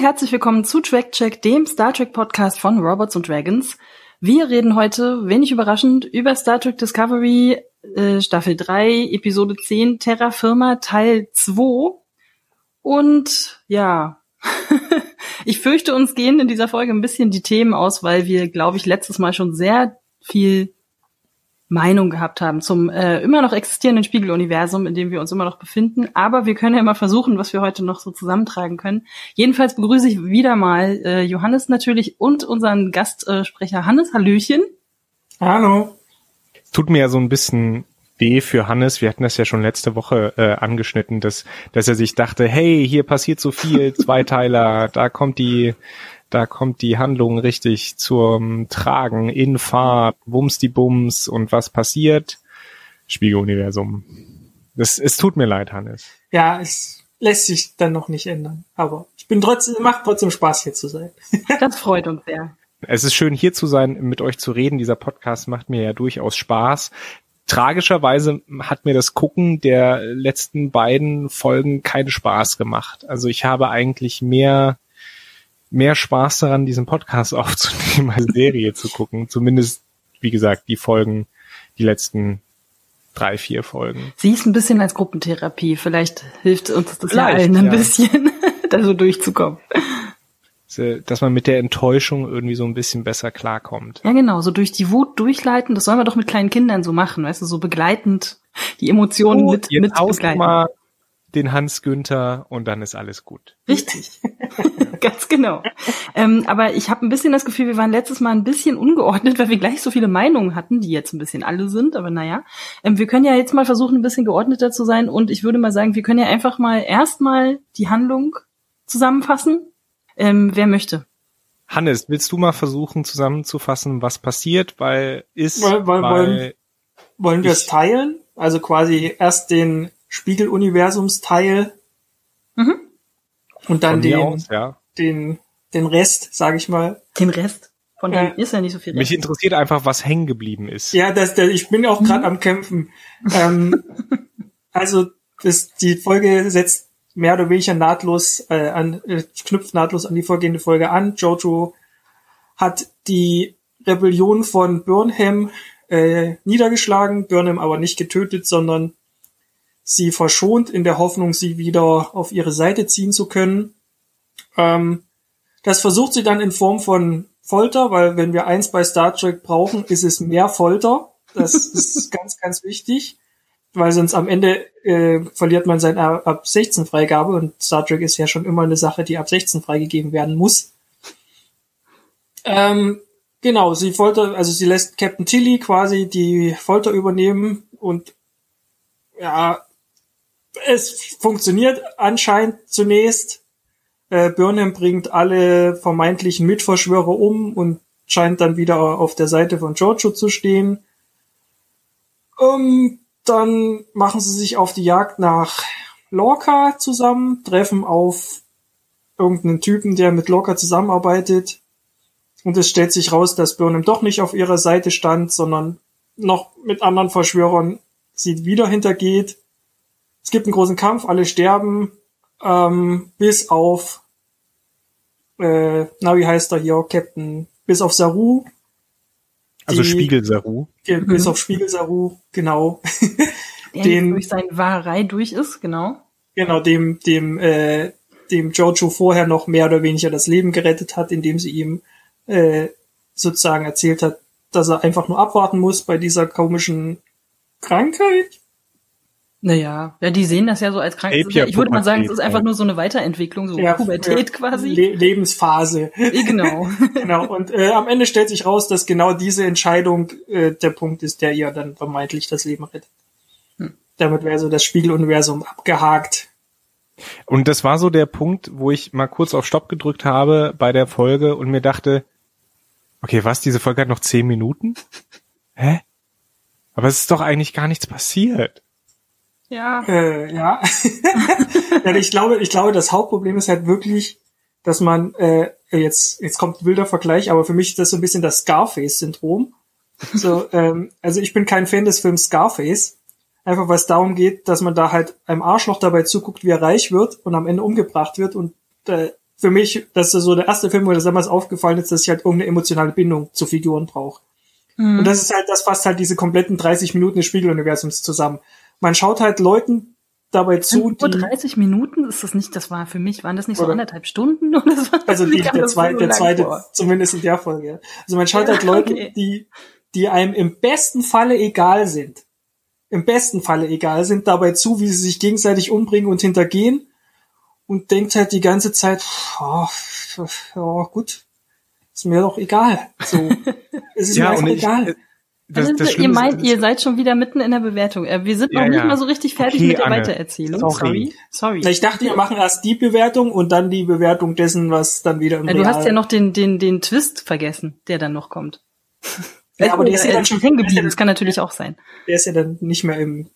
Herzlich willkommen zu Track Check, dem Star Trek Podcast von Robots und Dragons. Wir reden heute, wenig überraschend, über Star Trek Discovery äh, Staffel 3, Episode 10, Terra Firma Teil 2. Und ja, ich fürchte, uns gehen in dieser Folge ein bisschen die Themen aus, weil wir, glaube ich, letztes Mal schon sehr viel Meinung gehabt haben zum äh, immer noch existierenden Spiegeluniversum, in dem wir uns immer noch befinden. Aber wir können ja mal versuchen, was wir heute noch so zusammentragen können. Jedenfalls begrüße ich wieder mal äh, Johannes natürlich und unseren Gastsprecher Hannes. Hallöchen. Hallo. Es tut mir ja so ein bisschen weh für Hannes. Wir hatten das ja schon letzte Woche äh, angeschnitten, dass, dass er sich dachte, hey, hier passiert so viel, Zweiteiler, da kommt die da kommt die Handlung richtig zum Tragen in Fahrt, Wums die Bums und was passiert? Spiegeluniversum. Es, es tut mir leid, Hannes. Ja, es lässt sich dann noch nicht ändern. Aber ich bin trotzdem, macht trotzdem Spaß hier zu sein. Das freut uns sehr. Es ist schön hier zu sein, mit euch zu reden. Dieser Podcast macht mir ja durchaus Spaß. Tragischerweise hat mir das Gucken der letzten beiden Folgen keinen Spaß gemacht. Also ich habe eigentlich mehr mehr Spaß daran, diesen Podcast aufzunehmen, als Serie zu gucken. Zumindest, wie gesagt, die Folgen, die letzten drei, vier Folgen. Sie ist ein bisschen als Gruppentherapie. Vielleicht hilft uns das ja allen ein ja. bisschen, da so durchzukommen. Dass man mit der Enttäuschung irgendwie so ein bisschen besser klarkommt. Ja, genau. So durch die Wut durchleiten. Das sollen wir doch mit kleinen Kindern so machen. Weißt du, so begleitend die Emotionen oh, mit, mit begleiten. Mal den Hans Günther und dann ist alles gut. Richtig. Ganz genau. Ähm, aber ich habe ein bisschen das Gefühl, wir waren letztes Mal ein bisschen ungeordnet, weil wir gleich so viele Meinungen hatten, die jetzt ein bisschen alle sind, aber naja. Ähm, wir können ja jetzt mal versuchen, ein bisschen geordneter zu sein und ich würde mal sagen, wir können ja einfach mal erstmal die Handlung zusammenfassen. Ähm, wer möchte? Hannes, willst du mal versuchen zusammenzufassen, was passiert? Weil ist weil, weil, wollen, wollen wir es teilen? Also quasi erst den Spiegeluniversumsteil mhm. und dann den, aus, ja. den, den Rest, sage ich mal. Den Rest? Von dem ist ja nicht so viel. Rest. Mich interessiert einfach, was hängen geblieben ist. Ja, das, das, ich bin auch gerade mhm. am Kämpfen. ähm, also das, die Folge setzt mehr oder weniger nahtlos äh, an, äh, knüpft nahtlos an die vorgehende Folge an. Jojo hat die Rebellion von Burnham äh, niedergeschlagen, Burnham aber nicht getötet, sondern sie verschont, in der Hoffnung, sie wieder auf ihre Seite ziehen zu können. Ähm, das versucht sie dann in Form von Folter, weil wenn wir eins bei Star Trek brauchen, ist es mehr Folter. Das ist ganz, ganz wichtig, weil sonst am Ende äh, verliert man seine ab 16 Freigabe und Star Trek ist ja schon immer eine Sache, die ab 16 freigegeben werden muss. Ähm, genau, sie foltert, also sie lässt Captain Tilly quasi die Folter übernehmen und ja, es funktioniert anscheinend zunächst. Äh, Burnham bringt alle vermeintlichen Mitverschwörer um und scheint dann wieder auf der Seite von Giorgio zu stehen. Ähm, dann machen sie sich auf die Jagd nach Lorca zusammen, treffen auf irgendeinen Typen, der mit Lorca zusammenarbeitet. Und es stellt sich raus, dass Burnham doch nicht auf ihrer Seite stand, sondern noch mit anderen Verschwörern sie wieder hintergeht. Es gibt einen großen Kampf, alle sterben, ähm, bis auf, äh, na wie heißt er hier, Captain, bis auf Saru. Also Spiegel Saru. Mhm. Bis auf Spiegel Saru, genau. Der den, durch seine Wahrerei durch ist, genau. Genau, dem, dem, äh, dem Giorgio vorher noch mehr oder weniger das Leben gerettet hat, indem sie ihm äh, sozusagen erzählt hat, dass er einfach nur abwarten muss bei dieser komischen Krankheit. Naja, ja, die sehen das ja so als Krankheit. Ich würde mal sagen, es ist einfach nur so eine Weiterentwicklung, so ja, Pubertät ja, quasi. Le Lebensphase. Genau. genau. Und äh, am Ende stellt sich raus, dass genau diese Entscheidung äh, der Punkt ist, der ihr dann vermeintlich das Leben rettet. Hm. Damit wäre so das Spiegeluniversum abgehakt. Und das war so der Punkt, wo ich mal kurz auf Stopp gedrückt habe bei der Folge und mir dachte, okay, was, diese Folge hat noch zehn Minuten? Hä? Aber es ist doch eigentlich gar nichts passiert. Ja. Äh, ja. ja. Ich glaube, ich glaube, das Hauptproblem ist halt wirklich, dass man äh, jetzt jetzt kommt ein wilder Vergleich, aber für mich ist das so ein bisschen das Scarface-Syndrom. So, ähm, also ich bin kein Fan des Films Scarface, einfach weil es darum geht, dass man da halt einem Arschloch dabei zuguckt, wie er reich wird und am Ende umgebracht wird und äh, für mich, das ist so der erste Film, wo das damals aufgefallen ist, dass ich halt irgendeine emotionale Bindung zu Figuren brauche. Mhm. Und das ist halt, das fasst halt diese kompletten 30 Minuten des Spiegeluniversums zusammen. Man schaut halt Leuten dabei zu. Nur 30 Minuten ist das nicht, das war für mich, waren das nicht so anderthalb Stunden? Oder so? Also die, der, zweite, der zweite, vor. zumindest in der Folge. Also man schaut ja, halt Leute, okay. die, die einem im besten Falle egal sind. Im besten Falle egal sind, dabei zu, wie sie sich gegenseitig umbringen und hintergehen und denkt halt die ganze Zeit, oh, ja gut, ist mir doch egal. So, es ist ja, mir einfach egal. Ich, das, also, das ihr meint, ihr seid schon wieder mitten in der Bewertung. Äh, wir sind noch ja, nicht ja. mal so richtig fertig okay, mit der Anne. Weitererzählung. Sorry. Sorry. Ich dachte, wir machen erst die Bewertung und dann die Bewertung dessen, was dann wieder im ja, Du hast ja noch den, den, den Twist vergessen, der dann noch kommt. Ja, aber der ist ja dann schon hängen geblieben. Das kann natürlich auch sein. Der ist ja dann nicht mehr im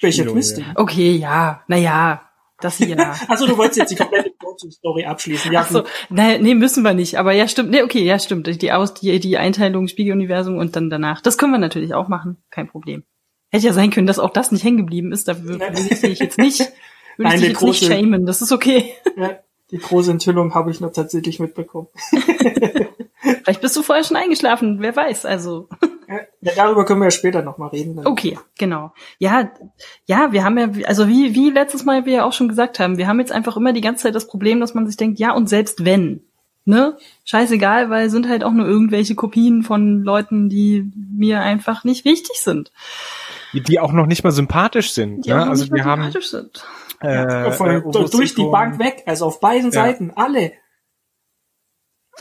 welcher Twist? Okay, ja. Naja, das hier. also du wolltest jetzt die komplette Story abschließen. Ja, Ach so, nee, müssen wir nicht. Aber ja, stimmt. Nee, okay, ja, stimmt. Die Aus, die, die Einteilung Spiegeluniversum und dann danach. Das können wir natürlich auch machen. Kein Problem. Hätte ja sein können, dass auch das nicht hängen geblieben ist. Da würde ich jetzt nicht, würde ich dich jetzt große, nicht shamen. Das ist okay. Ja, die große Enthüllung habe ich noch tatsächlich mitbekommen. Vielleicht bist du vorher schon eingeschlafen, wer weiß, also. Ja, darüber können wir ja später nochmal reden. Dann. Okay, genau. Ja, ja, wir haben ja, also wie, wie letztes Mal wir ja auch schon gesagt haben, wir haben jetzt einfach immer die ganze Zeit das Problem, dass man sich denkt, ja, und selbst wenn, ne? Scheißegal, weil sind halt auch nur irgendwelche Kopien von Leuten, die mir einfach nicht wichtig sind. Die, die auch noch nicht mal sympathisch sind. Die ne? also wir haben sind. Äh, ja, äh, durch die Bank weg, also auf beiden ja. Seiten, alle.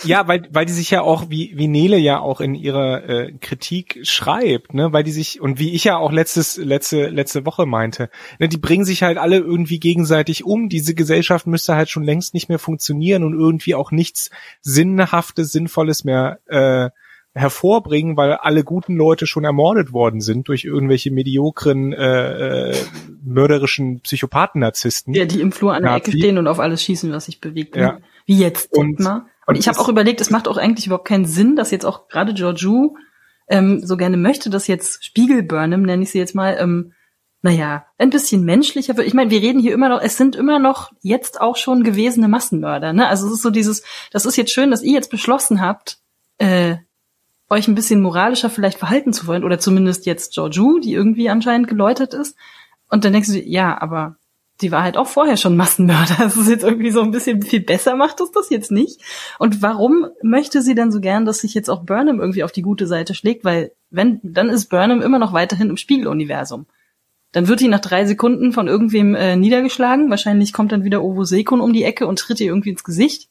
Ja, weil, weil die sich ja auch, wie, wie Nele ja auch in ihrer äh, Kritik schreibt, ne, weil die sich, und wie ich ja auch letztes, letzte, letzte Woche meinte, ne, die bringen sich halt alle irgendwie gegenseitig um. Diese Gesellschaft müsste halt schon längst nicht mehr funktionieren und irgendwie auch nichts Sinnhaftes, Sinnvolles mehr äh, hervorbringen, weil alle guten Leute schon ermordet worden sind durch irgendwelche mediokren, äh, äh, mörderischen Psychopathen-Narzissten. Ja, die im Flur an der. Ecke stehen und auf alles schießen, was sich bewegt. Ja. Wie jetzt, und, mal. Und ich habe auch überlegt, es macht auch eigentlich überhaupt keinen Sinn, dass jetzt auch gerade Georgiou ähm, so gerne möchte, dass jetzt Spiegel Burnham, nenne ich sie jetzt mal, ähm, naja, ein bisschen menschlicher wird. Ich meine, wir reden hier immer noch, es sind immer noch jetzt auch schon gewesene Massenmörder. Ne? Also es ist so dieses, das ist jetzt schön, dass ihr jetzt beschlossen habt, äh, euch ein bisschen moralischer vielleicht verhalten zu wollen, oder zumindest jetzt Georgiou, die irgendwie anscheinend geläutert ist. Und dann denkst du, ja, aber die war halt auch vorher schon Massenmörder. Das ist jetzt irgendwie so ein bisschen viel besser macht es das jetzt nicht. Und warum möchte sie denn so gern, dass sich jetzt auch Burnham irgendwie auf die gute Seite schlägt? Weil wenn, dann ist Burnham immer noch weiterhin im Spiegeluniversum. Dann wird die nach drei Sekunden von irgendwem äh, niedergeschlagen. Wahrscheinlich kommt dann wieder Ovo Sekun um die Ecke und tritt ihr irgendwie ins Gesicht.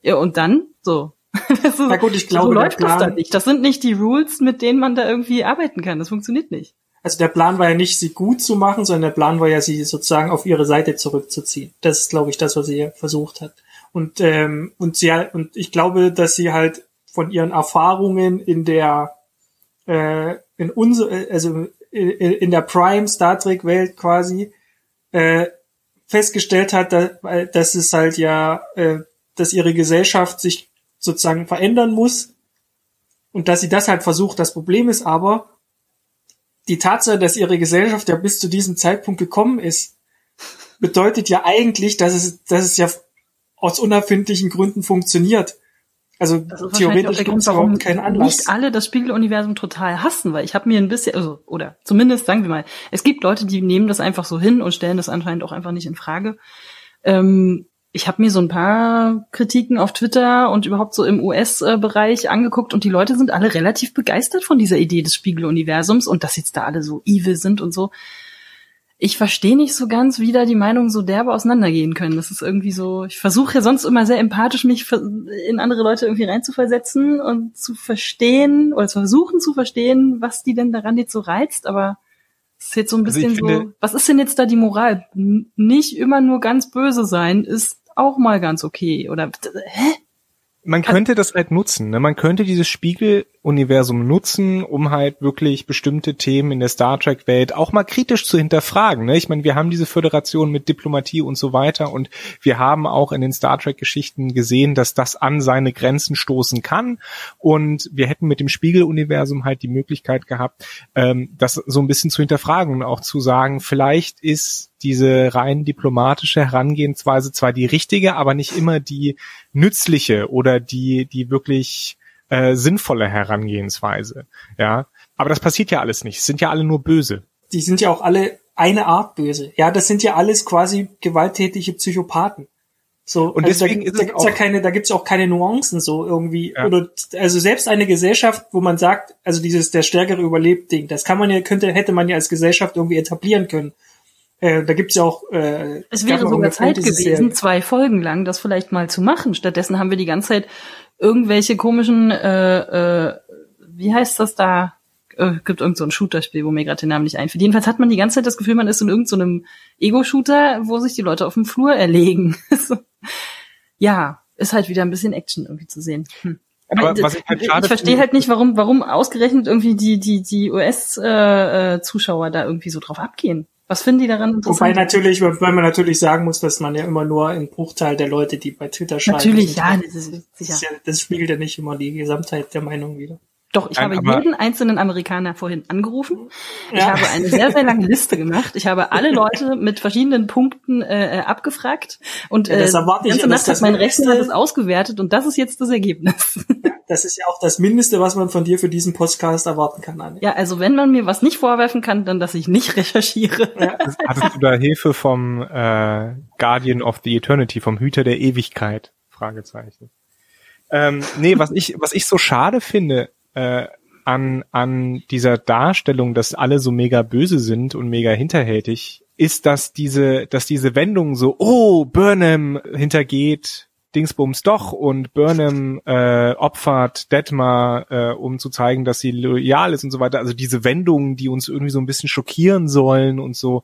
Ja, und dann so. ist, Na gut, ich glaube, so läuft das da nicht. Das sind nicht die Rules, mit denen man da irgendwie arbeiten kann. Das funktioniert nicht also der Plan war ja nicht, sie gut zu machen, sondern der Plan war ja, sie sozusagen auf ihre Seite zurückzuziehen. Das ist, glaube ich, das, was sie versucht hat. Und ähm, und sie und ich glaube, dass sie halt von ihren Erfahrungen in der äh, in unser also in, in der Prime Star Trek Welt quasi äh, festgestellt hat, dass, dass es halt ja, äh, dass ihre Gesellschaft sich sozusagen verändern muss und dass sie das halt versucht. Das Problem ist aber, die Tatsache, dass ihre Gesellschaft ja bis zu diesem Zeitpunkt gekommen ist, bedeutet ja eigentlich, dass es, dass es ja aus unerfindlichen Gründen funktioniert. Also theoretisch gibt es überhaupt keinen Anlass. Nicht alle das Spiegeluniversum total hassen, weil ich habe mir ein bisschen, also oder zumindest sagen wir mal, es gibt Leute, die nehmen das einfach so hin und stellen das anscheinend auch einfach nicht in Frage. Ähm, ich habe mir so ein paar Kritiken auf Twitter und überhaupt so im US-Bereich angeguckt und die Leute sind alle relativ begeistert von dieser Idee des Spiegeluniversums und dass jetzt da alle so evil sind und so. Ich verstehe nicht so ganz, wie da die Meinungen so derbe auseinandergehen können. Das ist irgendwie so, ich versuche ja sonst immer sehr empathisch, mich in andere Leute irgendwie reinzuversetzen und zu verstehen oder zu versuchen zu verstehen, was die denn daran jetzt so reizt, aber es ist jetzt so ein also bisschen also so, was ist denn jetzt da die Moral? Nicht immer nur ganz böse sein ist auch mal ganz okay. Oder hä? man könnte das halt nutzen. Ne? Man könnte dieses Spiegeluniversum nutzen, um halt wirklich bestimmte Themen in der Star Trek-Welt auch mal kritisch zu hinterfragen. Ne? Ich meine, wir haben diese Föderation mit Diplomatie und so weiter und wir haben auch in den Star Trek-Geschichten gesehen, dass das an seine Grenzen stoßen kann. Und wir hätten mit dem Spiegeluniversum halt die Möglichkeit gehabt, ähm, das so ein bisschen zu hinterfragen und auch zu sagen, vielleicht ist diese rein diplomatische Herangehensweise zwar die richtige, aber nicht immer die nützliche oder die, die wirklich äh, sinnvolle Herangehensweise. Ja, aber das passiert ja alles nicht. Es sind ja alle nur böse. Die sind ja auch alle eine Art böse. Ja, das sind ja alles quasi gewalttätige Psychopathen. So, und also deswegen da, ist da es gibt's ja keine, da gibt's auch keine Nuancen so irgendwie. Ja. Oder also selbst eine Gesellschaft, wo man sagt, also dieses der Stärkere überlebt Ding, das kann man ja, könnte, hätte man ja als Gesellschaft irgendwie etablieren können. Äh, da gibt's ja auch. Äh, Es wäre sogar Zeit gewesen, zwei Folgen lang das vielleicht mal zu machen. Stattdessen haben wir die ganze Zeit irgendwelche komischen, äh, äh, wie heißt das da? Äh, gibt irgend so ein Shooter-Spiel, wo mir gerade der Name nicht einfällt. Jedenfalls hat man die ganze Zeit das Gefühl, man ist in irgendeinem Ego-Shooter, wo sich die Leute auf dem Flur erlegen. So. ja, ist halt wieder ein bisschen Action irgendwie zu sehen. Hm. Aber was ich halt schade ich verstehe halt nicht, warum, warum ausgerechnet irgendwie die, die, die US-Zuschauer da irgendwie so drauf abgehen. Was finden die daran Wobei interessant? natürlich, weil man natürlich sagen muss, dass man ja immer nur einen Bruchteil der Leute, die bei Twitter schreiben. Natürlich, ja, das ist Das, sicher. ist ja, das spiegelt ja nicht immer die Gesamtheit der Meinung wieder. Doch, ich Nein, habe jeden einzelnen Amerikaner vorhin angerufen. Ich Ja. habe eine sehr, sehr lange Liste gemacht. Ich habe alle Leute mit verschiedenen Punkten äh, äh, abgefragt und Ja, äh, das die erwarte ich ganze ja, Nacht das hat mein Rechner das ausgewertet und das ist jetzt das Ergebnis. Das ist ja auch das Mindeste, was man von dir für diesen Podcast erwarten kann, Anne. ja, also wenn man mir was nicht vorwerfen kann, dann, dass ich nicht recherchiere. Hattest du da Hilfe vom äh, Guardian of the Eternity, vom Hüter der Ewigkeit? Fragezeichen. Ähm, nee, was ich, was ich so schade finde äh, an, an dieser Darstellung, dass alle so mega böse sind und mega hinterhältig, ist, dass diese, dass diese Wendung so, oh, Burnham hintergeht Dingsbums doch und Burnham äh, opfert Detmar, äh, um zu zeigen, dass sie loyal ist und so weiter. Also diese Wendungen, die uns irgendwie so ein bisschen schockieren sollen und so,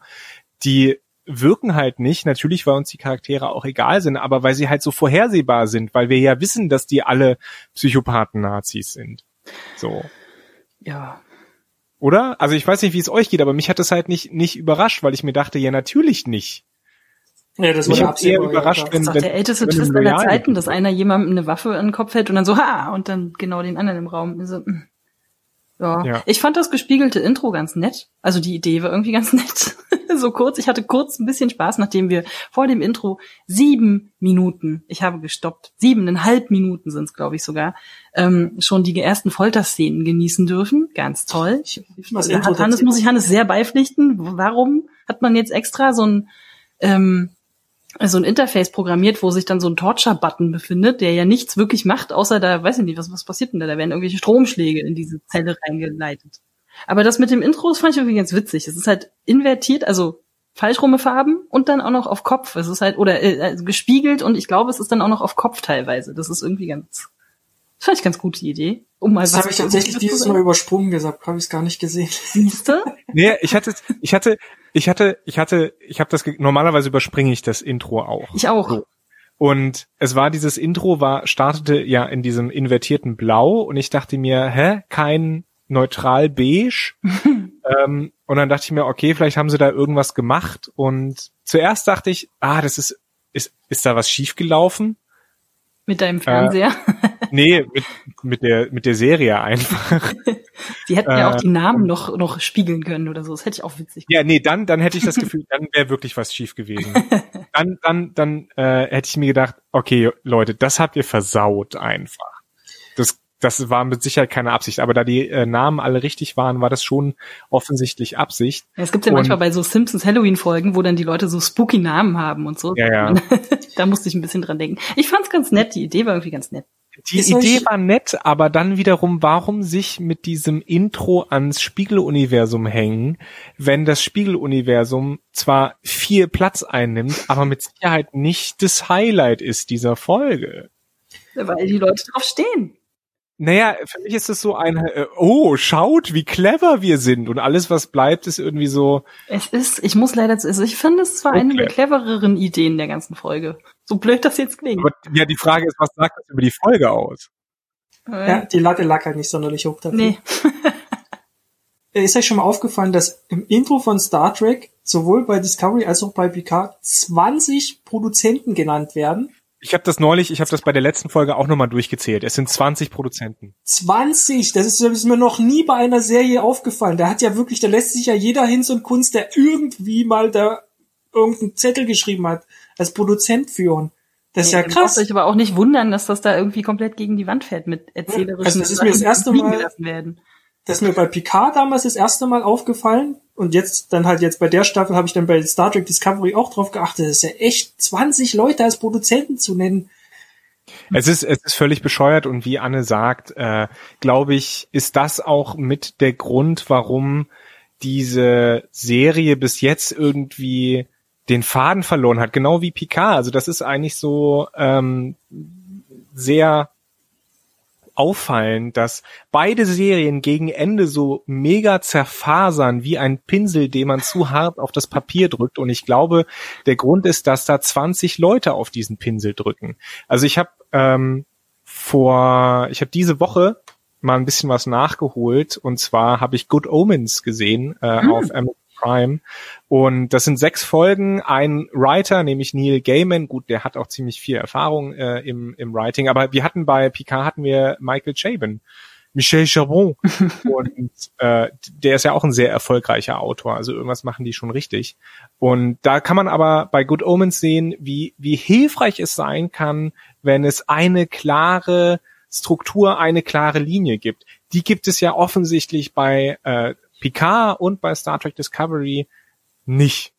die wirken halt nicht, natürlich, weil uns die Charaktere auch egal sind, aber weil sie halt so vorhersehbar sind, weil wir ja wissen, dass die alle Psychopathen-Nazis sind. So. Ja. Oder? Also ich weiß nicht, wie es euch geht, aber mich hat das halt nicht, nicht überrascht, weil ich mir dachte, ja, natürlich nicht. Ja, das Mich war hat eher überrascht, ja, wenn- Das ist auch der älteste wenn Twist aller Zeiten, dass einer jemandem eine Waffe in den Kopf hält und dann so, ha, und dann genau den anderen im Raum. Also, mm. ja. Ja. Ich fand das gespiegelte Intro ganz nett. Also die Idee war irgendwie ganz nett. so kurz. Ich hatte kurz ein bisschen Spaß, nachdem wir vor dem Intro sieben Minuten, ich habe gestoppt, siebeneinhalb Minuten sind es, glaube ich sogar, ähm, schon die ersten Folterszenen genießen dürfen. Ganz toll. Ich, Das hat Hannes, muss ich Hannes sehr beipflichten. Warum hat man jetzt extra so ein ähm, so ein Interface programmiert, wo sich dann so ein Torture-Button befindet, der ja nichts wirklich macht, außer da, weiß ich nicht, was, was passiert denn da? Da werden irgendwelche Stromschläge in diese Zelle reingeleitet. Aber das mit dem Intro, das fand ich irgendwie ganz witzig. Es ist halt invertiert, also falschrumme Farben und dann auch noch auf Kopf. Es ist halt, oder äh, also gespiegelt und ich glaube, es ist dann auch noch auf Kopf teilweise. Das ist irgendwie ganz, fand ich ganz gute Idee. Um mal Das habe ich tatsächlich dieses Mal übersprungen gesagt, habe ich es gar nicht gesehen. Siehste? Nee, ich hatte, ich hatte, ich hatte, ich hatte, ich habe das, normalerweise überspringe ich das Intro auch. Ich auch. So. Und es war dieses Intro war startete ja in diesem invertierten Blau und ich dachte mir, hä, kein neutral beige. ähm, und dann dachte ich mir, okay, vielleicht haben sie da irgendwas gemacht und zuerst dachte ich, ah, das ist ist ist da was schiefgelaufen? Mit deinem Fernseher. Nee, mit mit der mit der Serie einfach. Die hätten ja Äh, auch die Namen noch, noch spiegeln können oder so. Das hätte ich auch witzig Ja, nee, dann, dann hätte ich das Gefühl, dann wäre wirklich was schief gewesen. Dann, dann, dann äh, hätte ich mir gedacht, okay, Leute, das habt ihr versaut einfach. Das, das war mit Sicherheit keine Absicht, aber da die äh, Namen alle richtig waren, war das schon offensichtlich Absicht. Ja, es gibt ja Und- manchmal bei so Simpsons Halloween-Folgen, wo dann die Leute so spooky Namen haben und so. Ja, ja. da musste ich ein bisschen dran denken. Ich fand's ganz nett, die Idee war irgendwie ganz nett. Die Ist Idee war nett, aber dann wiederum, warum sich mit diesem Intro ans Spiegeluniversum hängen, wenn das Spiegeluniversum zwar viel Platz einnimmt, aber mit Sicherheit nicht das Highlight ist dieser Folge. Weil die Leute drauf stehen. Naja, für mich ist es so ein, äh, oh, schaut, wie clever wir sind und alles, was bleibt, ist irgendwie so, Es ist, ich muss leider, also ich finde, es war eine Okay. der clevereren Ideen der ganzen Folge. So blöd das jetzt klingt. aber ja, die Frage ist, was sagt das über die Folge aus? Äh, Ja, die Latte lag halt nicht sonderlich hoch dafür. nee. Ist euch schon mal aufgefallen, dass im Intro von Star Trek sowohl bei Discovery als auch bei Picard 20 Produzenten genannt werden? Ich habe das neulich, ich habe das bei der letzten Folge auch nochmal durchgezählt. Es sind 20 Produzenten. 20! Das ist, das ist mir noch nie bei einer Serie aufgefallen. Da hat ja wirklich, da lässt sich ja jeder Hinz und Kunst, der irgendwie mal da irgendeinen Zettel geschrieben hat, als Produzent führen. Das ist ja, ja krass. euch aber auch nicht wundern, dass das da irgendwie komplett gegen die Wand fährt mit erzählerischen Also das ist mir das erste Mal, werden. das ist mir bei Picard damals das erste Mal aufgefallen und jetzt dann halt jetzt bei der Staffel habe ich dann bei Star Trek Discovery auch drauf geachtet, das ist ja echt 20 Leute als Produzenten zu nennen. Es ist, es ist völlig bescheuert und wie Anne sagt, äh, glaube ich, ist das auch mit der Grund, warum diese Serie bis jetzt irgendwie den Faden verloren hat, genau wie Picard. Also das ist eigentlich so ähm, sehr auffallend, dass beide Serien gegen Ende so mega zerfasern wie ein Pinsel, den man zu hart auf das Papier drückt. Und ich glaube, der Grund ist, dass da 20 Leute auf diesen Pinsel drücken. Also ich habe ähm, vor, ich habe diese Woche mal ein bisschen was nachgeholt und zwar habe ich Good Omens gesehen äh, mhm. auf Amazon Prime und das sind sechs Folgen. Ein Writer, nämlich Neil Gaiman, gut, der hat auch ziemlich viel Erfahrung äh, im, im Writing, aber wir hatten bei Picard hatten wir Michael Chabon. Michel Chabon. und äh, der ist ja auch ein sehr erfolgreicher Autor, also irgendwas machen die schon richtig. Und da kann man aber bei Good Omens sehen, wie, wie hilfreich es sein kann, wenn es eine klare Struktur, eine klare Linie gibt. Die gibt es ja offensichtlich bei äh, Picard und bei Star Trek Discovery nicht.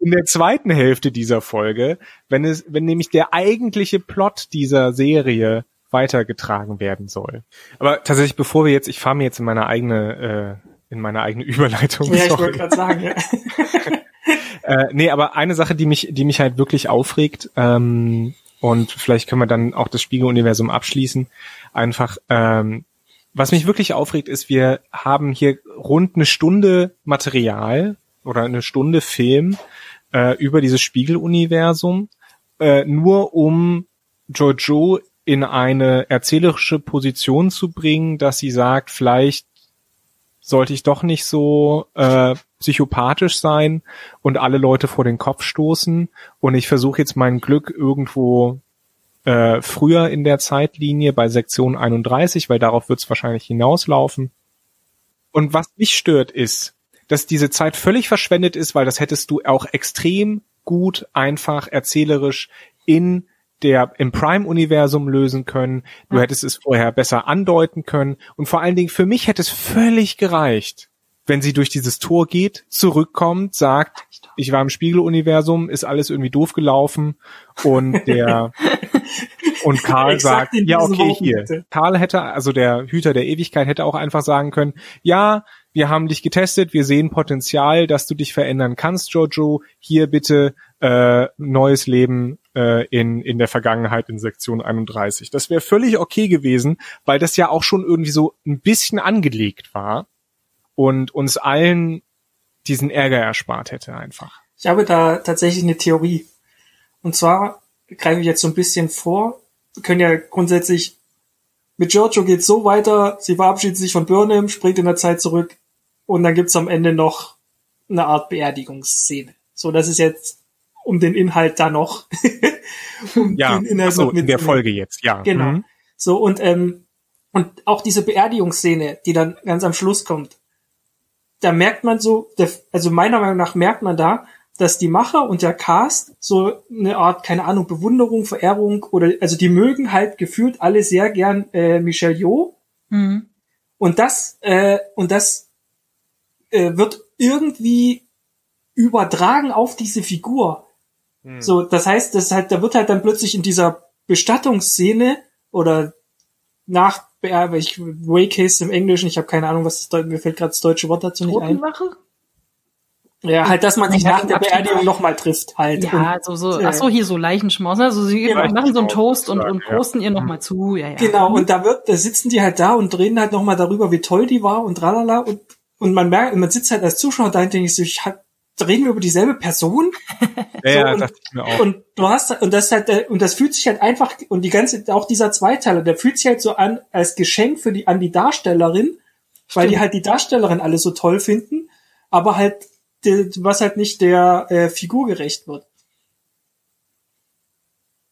In der zweiten Hälfte dieser Folge, wenn es, wenn nämlich der eigentliche Plot dieser Serie weitergetragen werden soll. Aber tatsächlich, bevor wir jetzt, ich fahre mir jetzt in meine eigene, äh, in meine eigene Überleitung. Ja, ich wollte gerade sagen. Ja. äh, nee, aber eine Sache, die mich, die mich halt wirklich aufregt, ähm, und vielleicht können wir dann auch das Spiegeluniversum abschließen. Einfach, ähm, was mich wirklich aufregt, ist, wir haben hier rund eine Stunde Material oder eine Stunde Film äh, über dieses Spiegeluniversum, äh, nur um Jojo in eine erzählerische Position zu bringen, dass sie sagt, vielleicht sollte ich doch nicht so äh, psychopathisch sein und alle Leute vor den Kopf stoßen. Und ich versuche jetzt mein Glück irgendwo äh, früher in der Zeitlinie bei Sektion 31, weil darauf wird es wahrscheinlich hinauslaufen. Und was mich stört ist, dass diese Zeit völlig verschwendet ist, weil das hättest du auch extrem gut, einfach, erzählerisch in der im Prime-Universum lösen können. Du hättest es vorher besser andeuten können. Und vor allen Dingen für mich hätte es völlig gereicht, wenn sie durch dieses Tor geht, zurückkommt, sagt, ich war im Spiegeluniversum, ist alles irgendwie doof gelaufen und der und Karl sagt, ja okay hier. Karl hätte, also der Hüter der Ewigkeit hätte auch einfach sagen können, ja, wir haben dich getestet, wir sehen Potenzial, dass du dich verändern kannst, Jojo. Hier bitte äh, neues Leben äh, in, in der Vergangenheit in Sektion 31. Das wäre völlig okay gewesen, weil das ja auch schon irgendwie so ein bisschen angelegt war und uns allen diesen Ärger erspart hätte einfach. Ich habe da tatsächlich eine Theorie. Und zwar greife ich jetzt so ein bisschen vor. Wir können ja grundsätzlich mit Giorgio geht's so weiter, sie verabschiedet sich von Burnham, springt in der Zeit zurück und dann gibt's am Ende noch eine Art Beerdigungsszene. So, das ist jetzt um den Inhalt da noch. um ja, den Inhalt so, in der Folge jetzt, ja. Genau. Mhm. So, und, ähm, und auch diese Beerdigungsszene, die dann ganz am Schluss kommt, da merkt man so, der, also meiner Meinung nach merkt man da, dass die Macher und der Cast so eine Art, keine Ahnung, Bewunderung, Verehrung oder, also die mögen halt gefühlt alle sehr gern äh, Michelle Yeoh. Mhm. Und das, äh, und das äh, wird irgendwie übertragen auf diese Figur. Mhm. So, das heißt, das halt, da wird halt dann plötzlich in dieser Bestattungsszene oder nach ja, ich Waycase im Englischen, ich habe keine Ahnung, was das, mir fällt gerade das deutsche Wort dazu nicht ein. Ja, halt, dass man sich nach der Beerdigung nochmal trifft, halt. Ja, und, so, so, ach so, hier so Leichenschmaus, also sie ja, machen so einen Toast und, und posten ihr nochmal zu, ja, ja. Genau, und da wird, da sitzen die halt da und drehen halt nochmal darüber, wie toll die war und tralala und, und man merkt, man sitzt halt als Zuschauer da und denkt sich so, ich hab, reden wir über dieselbe Person? ja, so, ja, und, dachte ich mir auch. Und du hast, und das halt, und das fühlt sich halt einfach, und die ganze, auch dieser Zweiteiler, der fühlt sich halt so an, als Geschenk für die, an die Darstellerin, Stimmt. weil die halt die Darstellerin alle so toll finden, aber halt, was halt nicht der äh, Figur gerecht wird.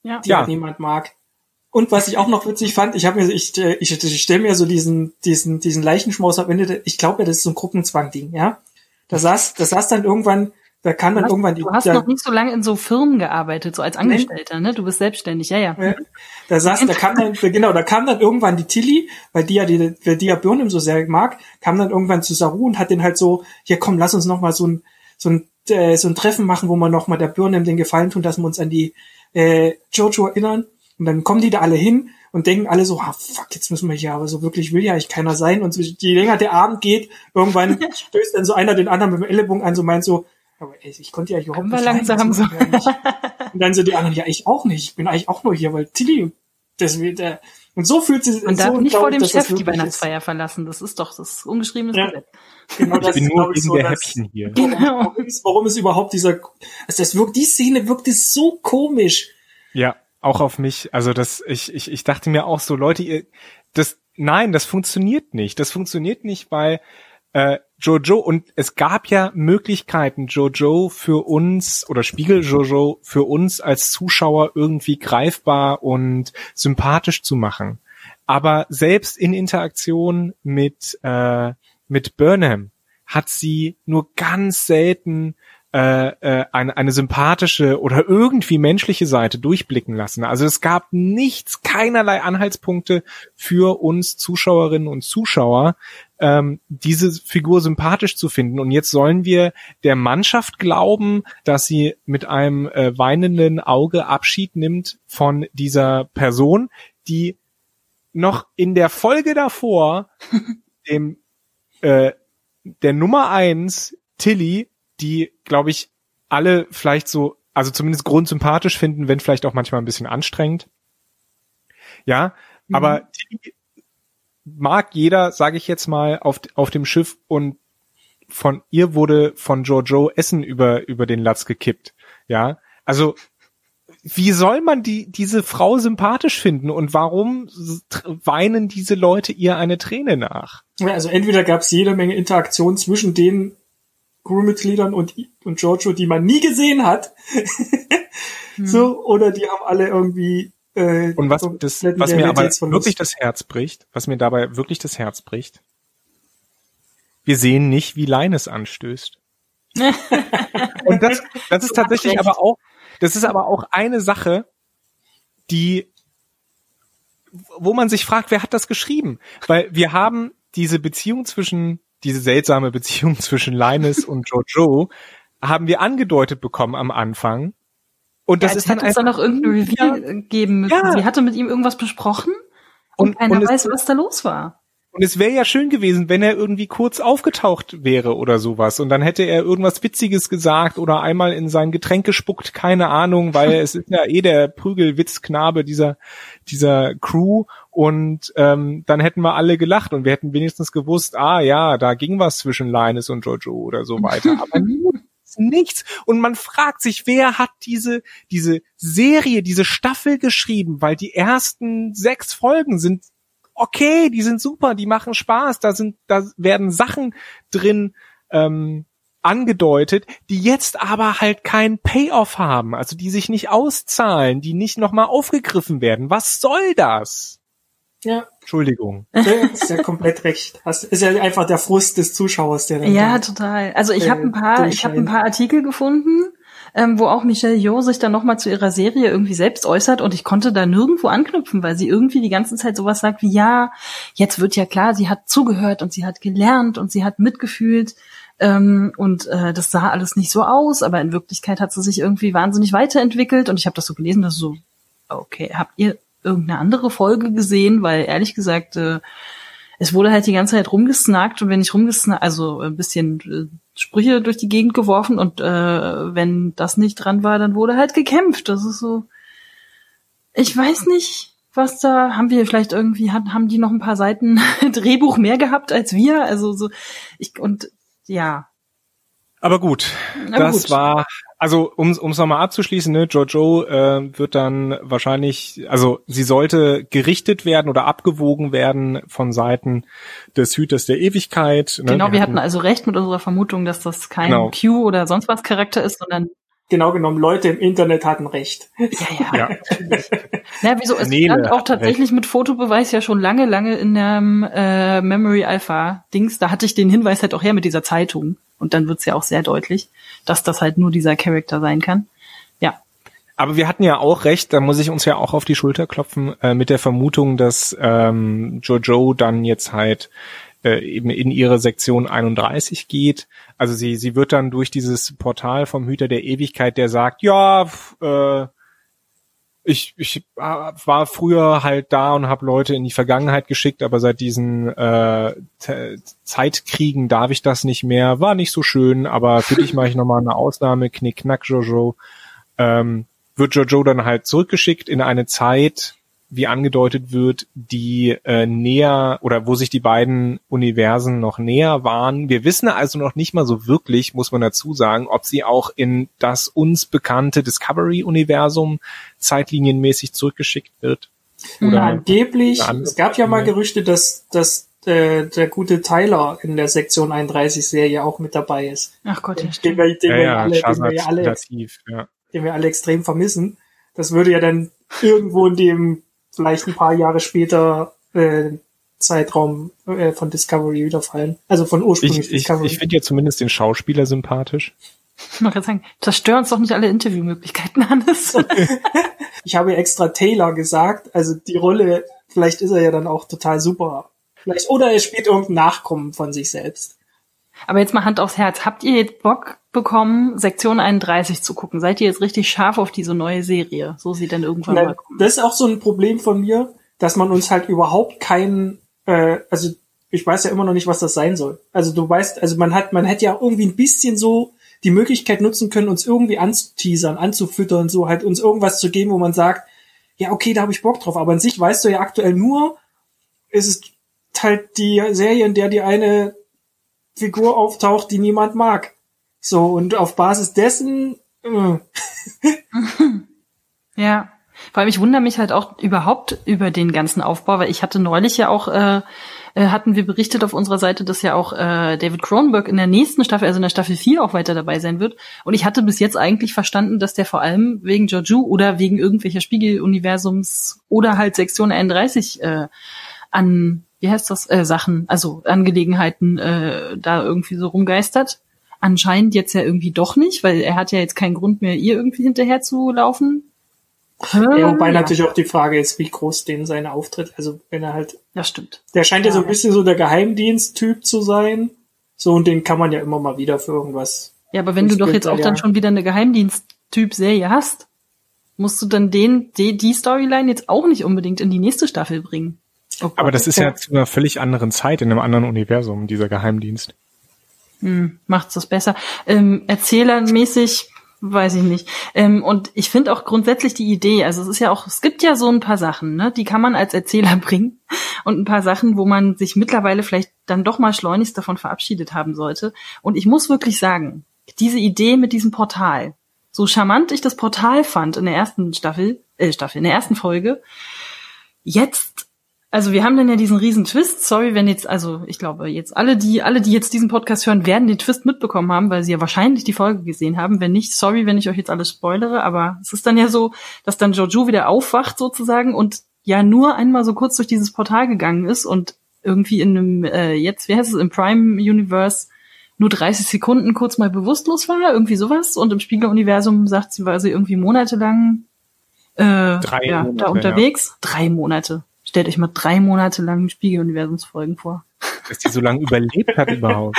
Ja. Die ja. halt niemand mag. Und was ich auch noch witzig fand, ich habe mir, ich, äh, ich, ich stelle mir so diesen, diesen, diesen Leichenschmaus am Ende, ich glaube ja, das ist so ein Gruppenzwang-Ding, ja. Da saß, da saß dann irgendwann Da kann dann hast, irgendwann die. Du hast da, noch nicht so lange in so Firmen gearbeitet, so als Angestellter, ne? Du bist selbstständig, ja, ja. ja, da saß, da kam dann, genau, da kam dann irgendwann die Tilly, weil die ja die, weil die ja Burnham so sehr mag, kam dann irgendwann zu Saru und hat den halt so, hier komm, lass uns noch mal so ein, so ein, äh, so ein Treffen machen, wo wir noch mal der Burnham den Gefallen tun, dass wir uns an die äh, Jojo erinnern. Und dann kommen die da alle hin und denken alle so, ah, fuck, jetzt müssen wir hier, aber so wirklich will ja eigentlich keiner sein. Und so, je länger der Abend geht, irgendwann stößt dann so einer den anderen mit dem Ellenbogen an, so meint so, aber ey, ich konnte ja hier überhaupt nicht langsam so. Und dann so die anderen, ja, ich auch nicht. Ich bin eigentlich auch nur hier, weil Tilly, das wird, äh, und so fühlt sie Und so darf nicht vor dem Chef die Weihnachtsfeier verlassen. Das ist doch das ungeschriebene Ja. Gesetz. Ist. Genau, Ich das bin ist, nur wegen so der das- Häppchen hier. Genau. Warum ist, warum ist überhaupt dieser, also das wirkt, die Szene wirkte so komisch. Ja, auch auf mich. Also das, ich, ich, ich dachte mir auch so, Leute, ihr, das, nein, das funktioniert nicht. Das funktioniert nicht, weil äh, Jojo und es gab ja Möglichkeiten, Jojo für uns oder Spiegel Jojo für uns als Zuschauer irgendwie greifbar und sympathisch zu machen. Aber selbst in Interaktion mit äh, mit Burnham hat sie nur ganz selten äh, äh, eine, eine sympathische oder irgendwie menschliche Seite durchblicken lassen. Also es gab nichts, keinerlei Anhaltspunkte für uns Zuschauerinnen und Zuschauer, ähm, diese Figur sympathisch zu finden. Und jetzt sollen wir der Mannschaft glauben, dass sie mit einem äh, weinenden Auge Abschied nimmt von dieser Person, die noch in der Folge davor dem äh, der Nummer eins Tilly, die glaube ich alle vielleicht so, also zumindest grundsympathisch finden, wenn vielleicht auch manchmal ein bisschen anstrengend. Ja, Mhm. aber Tilly mag jeder, sage ich jetzt mal, auf, auf dem Schiff und von ihr wurde von Jojo Essen über, über den Latz gekippt. Ja, also wie soll man die, diese Frau sympathisch finden und warum weinen diese Leute ihr eine Träne nach? Also entweder gab es jede Menge Interaktion zwischen den Crewmitgliedern und, und Giorgio, die man nie gesehen hat. so, oder die haben alle irgendwie äh, Und was, so das, was mir aber wirklich das Herz bricht, was mir dabei wirklich das Herz bricht, wir sehen nicht, wie Leines anstößt. Und das, das ist tatsächlich aber auch, das ist aber auch eine Sache, die, wo man sich fragt, wer hat das geschrieben? Weil wir haben diese Beziehung zwischen, diese seltsame Beziehung zwischen Linus und Jojo, haben wir angedeutet bekommen am Anfang. Und das ja, ist sie dann einfach noch irgendein Reveal geben müssen. Ja. Sie hatte mit ihm irgendwas besprochen und, Und- keiner und es- weiß, was da los war. Und es wäre ja schön gewesen, wenn er irgendwie kurz aufgetaucht wäre oder sowas. Und dann hätte er irgendwas Witziges gesagt oder einmal in sein Getränk gespuckt, keine Ahnung, weil es ist ja eh der Prügelwitzknabe dieser, dieser Crew. Und ähm, dann hätten wir alle gelacht und wir hätten wenigstens gewusst, ah ja, da ging was zwischen Linus und Jojo oder so weiter. Aber nichts, nichts. Und man fragt sich, wer hat diese, diese Serie, diese Staffel geschrieben, weil die ersten sechs Folgen sind okay, die sind super, die machen Spaß, da sind, da werden Sachen drin ähm, angedeutet, die jetzt aber halt keinen Payoff haben, also die sich nicht auszahlen, die nicht nochmal aufgegriffen werden. Was soll das? Ja, Entschuldigung. ja, ist ja komplett recht. Das ist ja einfach der Frust des Zuschauers, der dann Ja, total. Also ich äh, habe ein paar, ich habe ein paar Artikel gefunden, ähm, wo auch Michelle Yeoh sich dann nochmal zu ihrer Serie irgendwie selbst äußert und ich konnte da nirgendwo anknüpfen, weil sie irgendwie die ganze Zeit sowas sagt wie, ja, jetzt wird ja klar, sie hat zugehört und sie hat gelernt und sie hat mitgefühlt ähm, und äh, das sah alles nicht so aus, aber in Wirklichkeit hat sie sich irgendwie wahnsinnig weiterentwickelt und ich habe das so gelesen, dass so, okay, habt ihr irgendeine andere Folge gesehen, weil ehrlich gesagt, äh, es wurde halt die ganze Zeit rumgesnackt und wenn ich rumgesnackt, also ein bisschen äh, Sprüche durch die Gegend geworfen und äh, wenn das nicht dran war, dann wurde halt gekämpft. Das ist so, ich weiß nicht, was da, haben wir vielleicht irgendwie, hat, haben die noch ein paar Seiten Drehbuch mehr gehabt als wir? Also so, ich, und ja. Aber gut, Aber das gut. war, also um es nochmal abzuschließen, ne, Jojo äh, wird dann wahrscheinlich, also sie sollte gerichtet werden oder abgewogen werden von Seiten des Hüters der Ewigkeit. Ne? Genau, wir hatten also recht mit unserer Vermutung, dass das kein Genau. Q oder sonst was Charakter ist, sondern Genau genommen, Leute im Internet hatten recht. ja, ja. Ja. Na, wieso? Es Nele stand auch tatsächlich mit Fotobeweis ja schon lange, lange in der äh, Memory Alpha Dings. Da hatte ich den Hinweis halt auch her mit dieser Zeitung. Und dann wird's ja auch sehr deutlich, dass das halt nur dieser Charakter sein kann. Ja. Aber wir hatten ja auch recht, da muss ich uns ja auch auf die Schulter klopfen, äh, mit der Vermutung, dass ähm, Jojo dann jetzt halt äh, eben in ihre Sektion 31 geht. Also sie, sie wird dann durch dieses Portal vom Hüter der Ewigkeit, der sagt, ja, äh, ich, ich war früher halt da und habe Leute in die Vergangenheit geschickt, aber seit diesen äh, Zeitkriegen darf ich das nicht mehr. War nicht so schön, aber für dich mache ich nochmal eine Ausnahme. Knick, knack, Jojo. Ähm, wird Jojo dann halt zurückgeschickt in eine Zeit, wie angedeutet wird, die äh, näher oder wo sich die beiden Universen noch näher waren. Wir wissen also noch nicht mal so wirklich, muss man dazu sagen, ob sie auch in das uns bekannte Discovery-Universum zeitlinienmäßig zurückgeschickt wird. Oder Angeblich, es gab ja mal Gerüchte, dass, dass äh, der gute Tyler in der Sektion 31 Serie auch mit dabei ist. Ach Gott, den, den, wir, den, ja, wir, alle, den wir alle, ja. den wir alle extrem vermissen. Das würde ja dann irgendwo in dem vielleicht ein paar Jahre später äh, Zeitraum äh, von Discovery wiederfallen. Also von ursprünglich ich, Discovery. Ich, ich finde ja zumindest den Schauspieler sympathisch. Ich mag gerade sagen, zerstör uns doch nicht alle Interviewmöglichkeiten, Hannes. ich habe extra Taylor gesagt, also die Rolle, vielleicht ist er ja dann auch total super. Vielleicht, oder er spielt irgendein Nachkommen von sich selbst. Aber jetzt mal Hand aufs Herz. Habt ihr jetzt Bock bekommen, Sektion 31 zu gucken? Seid ihr jetzt richtig scharf auf diese neue Serie? So sie denn irgendwann Na, mal kommen. Das ist auch so ein Problem von mir, dass man uns halt überhaupt keinen, äh, also ich weiß ja immer noch nicht, was das sein soll. Also du weißt, also man hat, man hätte ja irgendwie ein bisschen so die Möglichkeit nutzen können, uns irgendwie anzuteasern, anzufüttern, so halt uns irgendwas zu geben, wo man sagt, ja, okay, da habe ich Bock drauf. Aber an sich weißt du ja aktuell nur, es ist halt die Serie, in der die eine Figur auftaucht, die niemand mag. So, und auf Basis dessen. Äh. ja. Vor allem, ich wundere mich halt auch überhaupt über den ganzen Aufbau, weil ich hatte neulich ja auch, äh, äh, hatten wir berichtet auf unserer Seite, dass ja auch äh, David Cronenberg in der nächsten Staffel, also in der Staffel 4 auch weiter dabei sein wird. Und ich hatte bis jetzt eigentlich verstanden, dass der vor allem wegen Georgiou oder wegen irgendwelcher Spiegeluniversums oder halt Sektion 31 äh, an wie heißt das, äh, Sachen, also Angelegenheiten äh, da irgendwie so rumgeistert. Anscheinend jetzt ja irgendwie doch nicht, weil er hat ja jetzt keinen Grund mehr, ihr irgendwie hinterher zu laufen. Ja, wobei ja. natürlich auch die Frage ist, wie groß denn sein Auftritt, also wenn er halt. Ja, stimmt. Der scheint ja, ja so ein bisschen so der Geheimdiensttyp zu sein. So, und den kann man ja immer mal wieder für irgendwas. Ja, aber wenn du doch jetzt auch dann schon wieder eine Geheimdiensttyp-Serie hast, musst du dann den, die, die Storyline jetzt auch nicht unbedingt in die nächste Staffel bringen. Oh Aber das ist ja zu einer völlig anderen Zeit, in einem anderen Universum, dieser Geheimdienst. Hm, macht's das besser. Ähm, erzählermäßig weiß ich nicht. Ähm, und ich finde auch grundsätzlich die Idee, also es ist ja auch, es gibt ja so ein paar Sachen, ne, die kann man als Erzähler bringen und ein paar Sachen, wo man sich mittlerweile vielleicht dann doch mal schleunigst davon verabschiedet haben sollte. Und ich muss wirklich sagen, diese Idee mit diesem Portal, so charmant ich das Portal fand in der ersten Staffel, äh, Staffel, in der ersten Folge, jetzt also wir haben dann ja diesen riesen Twist. Sorry, wenn jetzt, also ich glaube jetzt alle, die, alle, die jetzt diesen Podcast hören, werden den Twist mitbekommen haben, weil sie ja wahrscheinlich die Folge gesehen haben. Wenn nicht, sorry, wenn ich euch jetzt alles spoilere, aber es ist dann ja so, dass dann Jojo wieder aufwacht sozusagen und ja nur einmal so kurz durch dieses Portal gegangen ist und irgendwie in einem, äh, jetzt, wie heißt es, im Prime Universe nur 30 Sekunden kurz mal bewusstlos war, irgendwie sowas. Und im Spiegeluniversum sagt sie, war sie irgendwie monatelang äh, Drei ja, Monate, da unterwegs. Ja. Drei Monate. Stellt euch mal drei Monate lang Spiegeluniversumsfolgen vor. Dass die so lange überlebt hat überhaupt.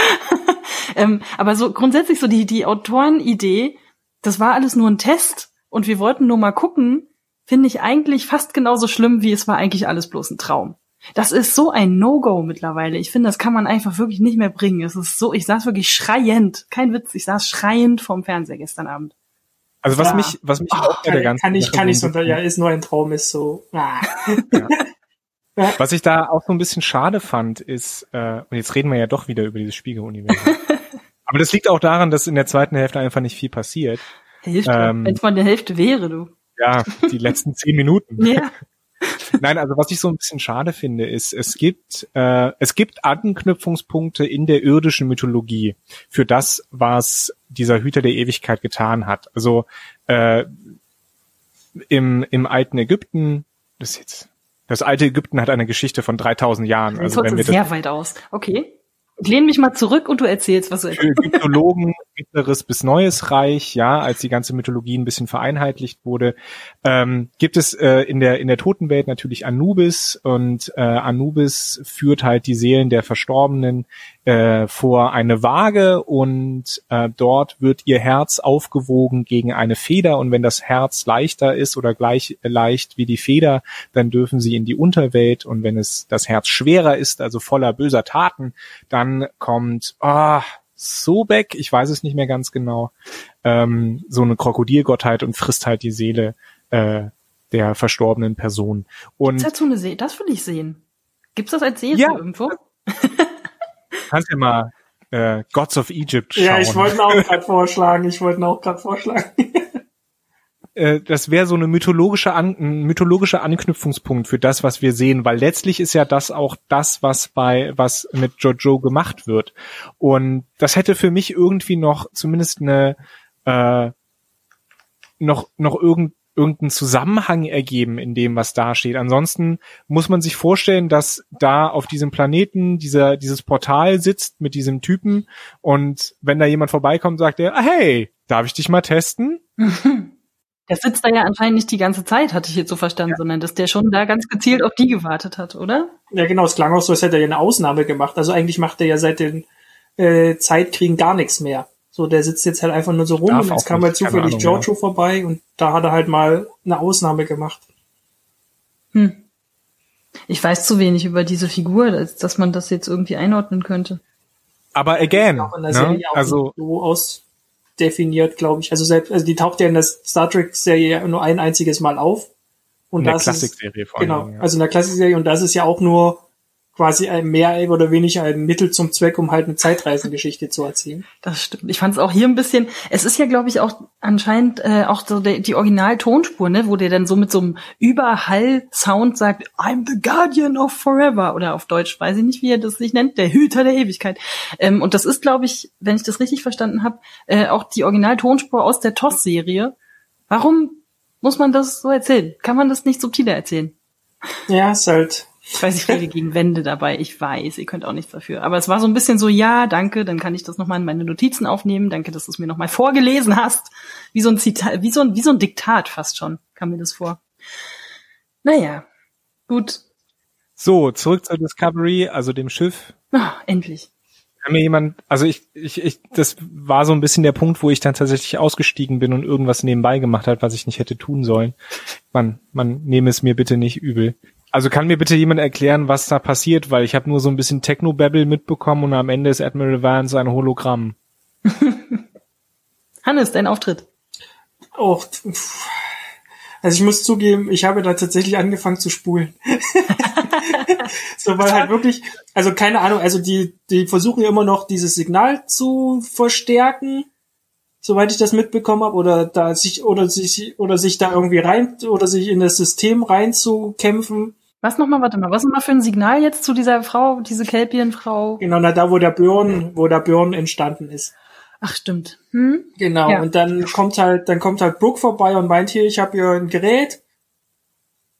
ähm, aber so grundsätzlich so die, die Autorenidee, das war alles nur ein Test und wir wollten nur mal gucken, finde ich eigentlich fast genauso schlimm, wie es war eigentlich alles bloß ein Traum. Das ist so ein No-Go mittlerweile. Ich finde, das kann man einfach wirklich nicht mehr bringen. Es ist so, ich saß wirklich schreiend, kein Witz, ich saß schreiend vorm Fernseher gestern Abend. Also was ja. mich, was mich oh, auch bei der ganzen kann ich, kann ich so, ja, ist nur ein Traum, ist so. Ah. Ja. Was ich da auch so ein bisschen schade fand, ist, äh, und jetzt reden wir ja doch wieder über dieses Spiegeluniversum. Aber das liegt auch daran, dass in der zweiten Hälfte einfach nicht viel passiert. Hälfte? Ähm, Wenn es mal eine Hälfte wäre, du. Ja, die letzten zehn Minuten. Ja. Nein, also was ich so ein bisschen schade finde, ist, es gibt, äh, es gibt Anknüpfungspunkte in der irdischen Mythologie für das, was dieser Hüter der Ewigkeit getan hat. Also äh, im, im alten Ägypten, das ist jetzt das alte Ägypten hat eine Geschichte von 3000 Jahren. Also wenn wir sehr das, weit aus. Okay. Ich lehne mich mal zurück und du erzählst, was du erzählst. Für Mythologen mittleres bis neues Reich, ja, als die ganze Mythologie ein bisschen vereinheitlicht wurde, ähm, gibt es äh, in der in der Totenwelt natürlich Anubis und äh, Anubis führt halt die Seelen der Verstorbenen äh, vor eine Waage und äh, dort wird ihr Herz aufgewogen gegen eine Feder und wenn das Herz leichter ist oder gleich leicht wie die Feder, dann dürfen sie in die Unterwelt und wenn es das Herz schwerer ist, also voller böser Taten, dann kommt ah, Sobek, ich weiß es nicht mehr ganz genau, ähm, so eine Krokodilgottheit und frisst halt die Seele äh, der verstorbenen Person. Und das, so eine See das will ich sehen. Gibt's das als Serie Ja. irgendwo? kannst ja mal äh, Gods of Egypt schauen. Ja, ich wollte auch gerade vorschlagen. Ich wollte auch gerade vorschlagen. äh, das wäre so eine mythologische An ein mythologischer Anknüpfungspunkt für das, was wir sehen, weil letztlich ist ja das auch das, was bei was mit Jojo gemacht wird. Und das hätte für mich irgendwie noch zumindest eine äh, noch noch irgend irgendeinen Zusammenhang ergeben in dem, was da steht. Ansonsten muss man sich vorstellen, dass da auf diesem Planeten dieser, dieses Portal sitzt mit diesem Typen und wenn da jemand vorbeikommt, sagt er, ah, hey, darf ich dich mal testen? Der sitzt da ja anscheinend nicht die ganze Zeit, hatte ich jetzt so verstanden, sondern dass der schon da ganz gezielt auf die gewartet hat, oder? Ja, genau, es klang auch so, als hätte er ja eine Ausnahme gemacht. Also eigentlich macht er ja seit den äh, Zeitkriegen gar nichts mehr. So, der sitzt jetzt halt einfach nur so rum Darf und jetzt kam nicht, halt zufällig Giorgio vorbei und da hat er halt mal eine Ausnahme gemacht. Hm. Ich weiß zu wenig über diese Figur, als dass man das jetzt irgendwie einordnen könnte. Aber again, ne? Also so ausdefiniert, glaube ich. Also selbst, also die taucht ja in der Star Trek Serie ja nur ein einziges Mal auf. Und in der das ist, Klassikserie vor allem. genau, ja. also in der Klassikserie und das ist ja auch nur quasi ein mehr oder weniger ein Mittel zum Zweck, um halt eine Zeitreisengeschichte zu erzählen. Das stimmt. Ich fand es auch hier ein bisschen. Es ist ja, glaube ich, auch anscheinend äh, auch so der, die Original-Tonspur, ne, wo der dann so mit so einem Überhall-Sound sagt, I'm the Guardian of Forever oder auf Deutsch, weiß ich nicht, wie er das sich nennt, der Hüter der Ewigkeit. Ähm, und das ist, glaube ich, wenn ich das richtig verstanden habe, äh, auch die Original-Tonspur aus der TOS-Serie. Warum muss man das so erzählen? Kann man das nicht subtiler erzählen? Ja, ist halt, Ich weiß, ich rede gegen Wände dabei. Ich weiß, ihr könnt auch nichts dafür. Aber es war so ein bisschen so, ja, danke, dann kann ich das nochmal in meine Notizen aufnehmen. Danke, dass du es mir nochmal vorgelesen hast. Wie so ein Zitat, wie so ein, wie so ein Diktat fast schon, kam mir das vor. Naja, gut. So, zurück zur Discovery, also dem Schiff. Ah, endlich. Kann mir jemand, also ich, ich, ich, das war so ein bisschen der Punkt, wo ich dann tatsächlich ausgestiegen bin und irgendwas nebenbei gemacht hat, was ich nicht hätte tun sollen. Man, man nehme es mir bitte nicht übel. Also kann mir bitte jemand erklären, was da passiert, weil ich habe nur so ein bisschen Techno-Babble mitbekommen und am Ende ist Admiral Vance ein Hologramm. Hannes, dein Auftritt. auch, pff. also ich muss zugeben, ich habe da tatsächlich angefangen zu spulen. so, weil halt wirklich, also keine Ahnung, also die, die versuchen ja immer noch dieses Signal zu verstärken, soweit ich das mitbekommen habe, oder da sich, oder sich, oder sich da irgendwie rein, oder sich in das System reinzukämpfen. Was nochmal, warte mal, was nochmal für ein Signal jetzt zu dieser Frau, diese Kelpienfrau? Genau, na, da wo der Björn, wo der Björn entstanden ist. Ach, stimmt. Hm? Genau, Ja. und dann kommt halt, dann kommt halt Brooke vorbei und meint hier, ich habe hier ein Gerät.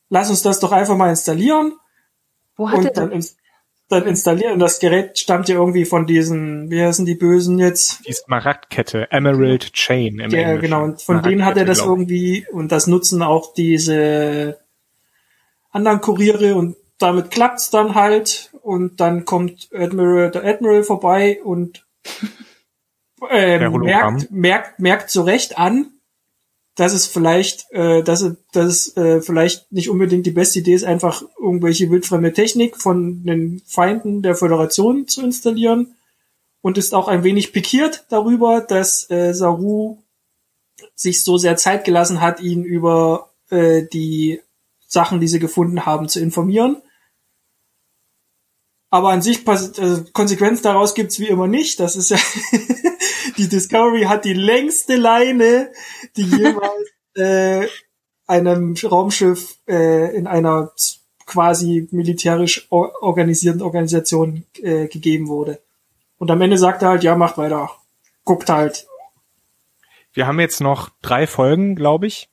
Lass uns das doch einfach mal installieren. Wo hat und er dann, das? ins, dann installieren. Und das Gerät stammt ja irgendwie von diesen, wie heißen die Bösen jetzt? Die Smaragdkette, Emerald Chain im Ja, Englischen. genau. Und von denen hat er das irgendwie, und das nutzen auch diese anderen Kuriere und damit klappt's dann halt. Und dann kommt Admiral, der Admiral vorbei und äh, merkt, merkt, merkt so recht an, dass es vielleicht, äh, dass es, dass es äh, vielleicht nicht unbedingt die beste Idee ist, einfach irgendwelche wildfremde Technik von den Feinden der Föderation zu installieren und ist auch ein wenig pikiert darüber, dass äh, Saru sich so sehr Zeit gelassen hat, ihn über äh, die Sachen, die sie gefunden haben, zu informieren. Aber an sich äh, Konsequenz daraus gibt's wie immer nicht. Das ist ja die Discovery hat die längste Leine, die jemals äh, einem Raumschiff äh, in einer quasi militärisch or- organisierten Organisation äh, gegeben wurde. Und am Ende sagt er halt, ja, macht weiter. Guckt halt. Wir haben jetzt noch drei Folgen, glaube ich.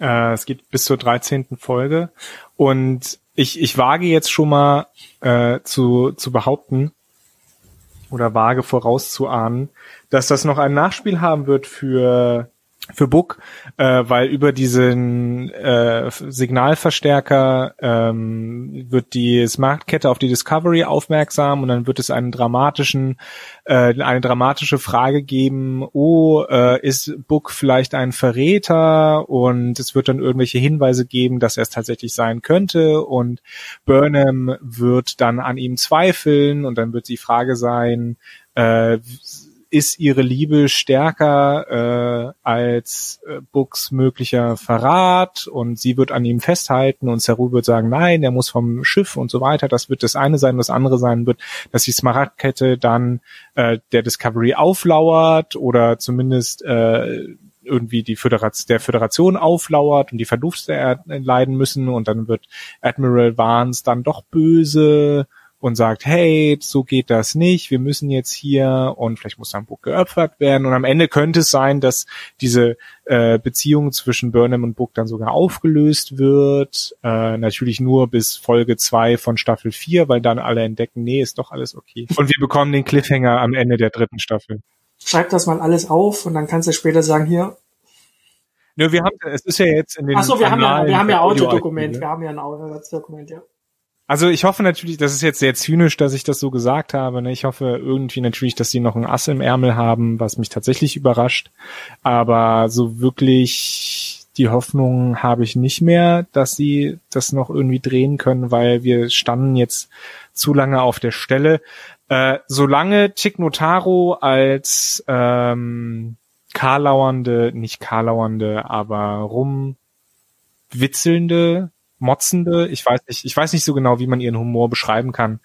Äh, es geht bis zur 13. Folge. Und ich, ich wage jetzt schon mal äh, zu, zu behaupten, oder vage vorauszuahnen, dass das noch ein Nachspiel haben wird für für Book, äh, weil über diesen äh, Signalverstärker ähm, wird die Smartkette auf die Discovery aufmerksam und dann wird es einen dramatischen, äh, eine dramatische Frage geben, oh, äh, ist Book vielleicht ein Verräter? Und es wird dann irgendwelche Hinweise geben, dass er es tatsächlich sein könnte und Burnham wird dann an ihm zweifeln und dann wird die Frage sein, äh, ist ihre Liebe stärker äh, als äh, Books möglicher Verrat? Und sie wird an ihm festhalten und Saru wird sagen, nein, er muss vom Schiff und so weiter. Das wird das eine sein, das andere sein wird, dass die Smaragdkette dann äh, der Discovery auflauert oder zumindest äh, irgendwie die Föderation, der Föderation auflauert und die Verluste leiden müssen. Und dann wird Admiral Vance dann doch böse und sagt, hey, so geht das nicht, wir müssen jetzt hier und vielleicht muss ein Buch geopfert werden und am Ende könnte es sein, dass diese äh, Beziehung zwischen Burnham und Book dann sogar aufgelöst wird, äh, natürlich nur bis Folge zwei von Staffel vier, weil dann alle entdecken, nee, ist doch alles okay. Und wir bekommen den Cliffhanger am Ende der dritten Staffel. Schreib das mal alles auf und dann kannst du später sagen, hier, Nö, wir haben, es ist ja jetzt in den Ach so, wir haben ja, wir haben ja Audiodokument, wir haben ja ein Audiodokument, ja. Also ich hoffe natürlich, das ist jetzt sehr zynisch, dass ich das so gesagt habe. Ne? Ich hoffe irgendwie natürlich, dass sie noch ein Ass im Ärmel haben, was mich tatsächlich überrascht. Aber so wirklich die Hoffnung habe ich nicht mehr, dass sie das noch irgendwie drehen können, weil wir standen jetzt zu lange auf der Stelle. Äh, solange Tick Notaro als ähm, karlauernde, nicht karlauernde, aber rumwitzelnde motzende, ich weiß nicht, ich weiß nicht so genau, wie man ihren Humor beschreiben kann.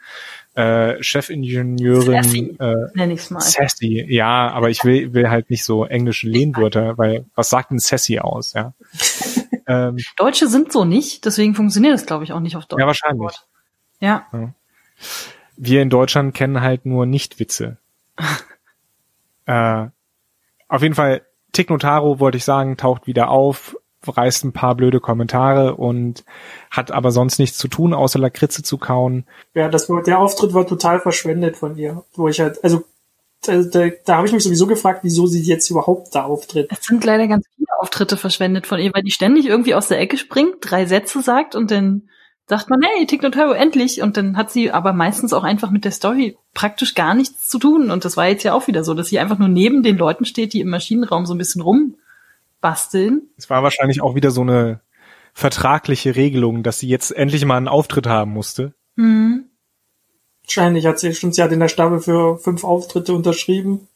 Äh, Chefingenieurin sassy, äh, ich's mal. sassy, ja, aber ich will, will halt nicht so englische Lehnwörter, weil was sagt denn sassy aus, ja? ähm, Deutsche sind so nicht, deswegen funktioniert das, glaube ich, auch nicht auf Deutsch. Ja, wahrscheinlich. Ja. ja. Wir in Deutschland kennen halt nur Nicht-Witze. äh, auf jeden Fall, Tick Notaro, wollte ich sagen, taucht wieder auf, reißt ein paar blöde Kommentare und hat aber sonst nichts zu tun, außer Lakritze zu kauen. Ja, das war, der Auftritt war total verschwendet von ihr, wo ich halt, also da, da, da habe ich mich sowieso gefragt, wieso sie jetzt überhaupt da auftritt. Es sind leider ganz viele Auftritte verschwendet von ihr, weil die ständig irgendwie aus der Ecke springt, drei Sätze sagt und dann sagt man, hey, Tick Notaro, endlich. Und dann hat sie aber meistens auch einfach mit der Story praktisch gar nichts zu tun. Und das war jetzt ja auch wieder so, dass sie einfach nur neben den Leuten steht, die im Maschinenraum so ein bisschen rum basteln. Es war wahrscheinlich auch wieder so eine vertragliche Regelung, dass sie jetzt endlich mal einen Auftritt haben musste. Mhm. Wahrscheinlich hat sie schon, sie hat in der Staffel für fünf Auftritte unterschrieben.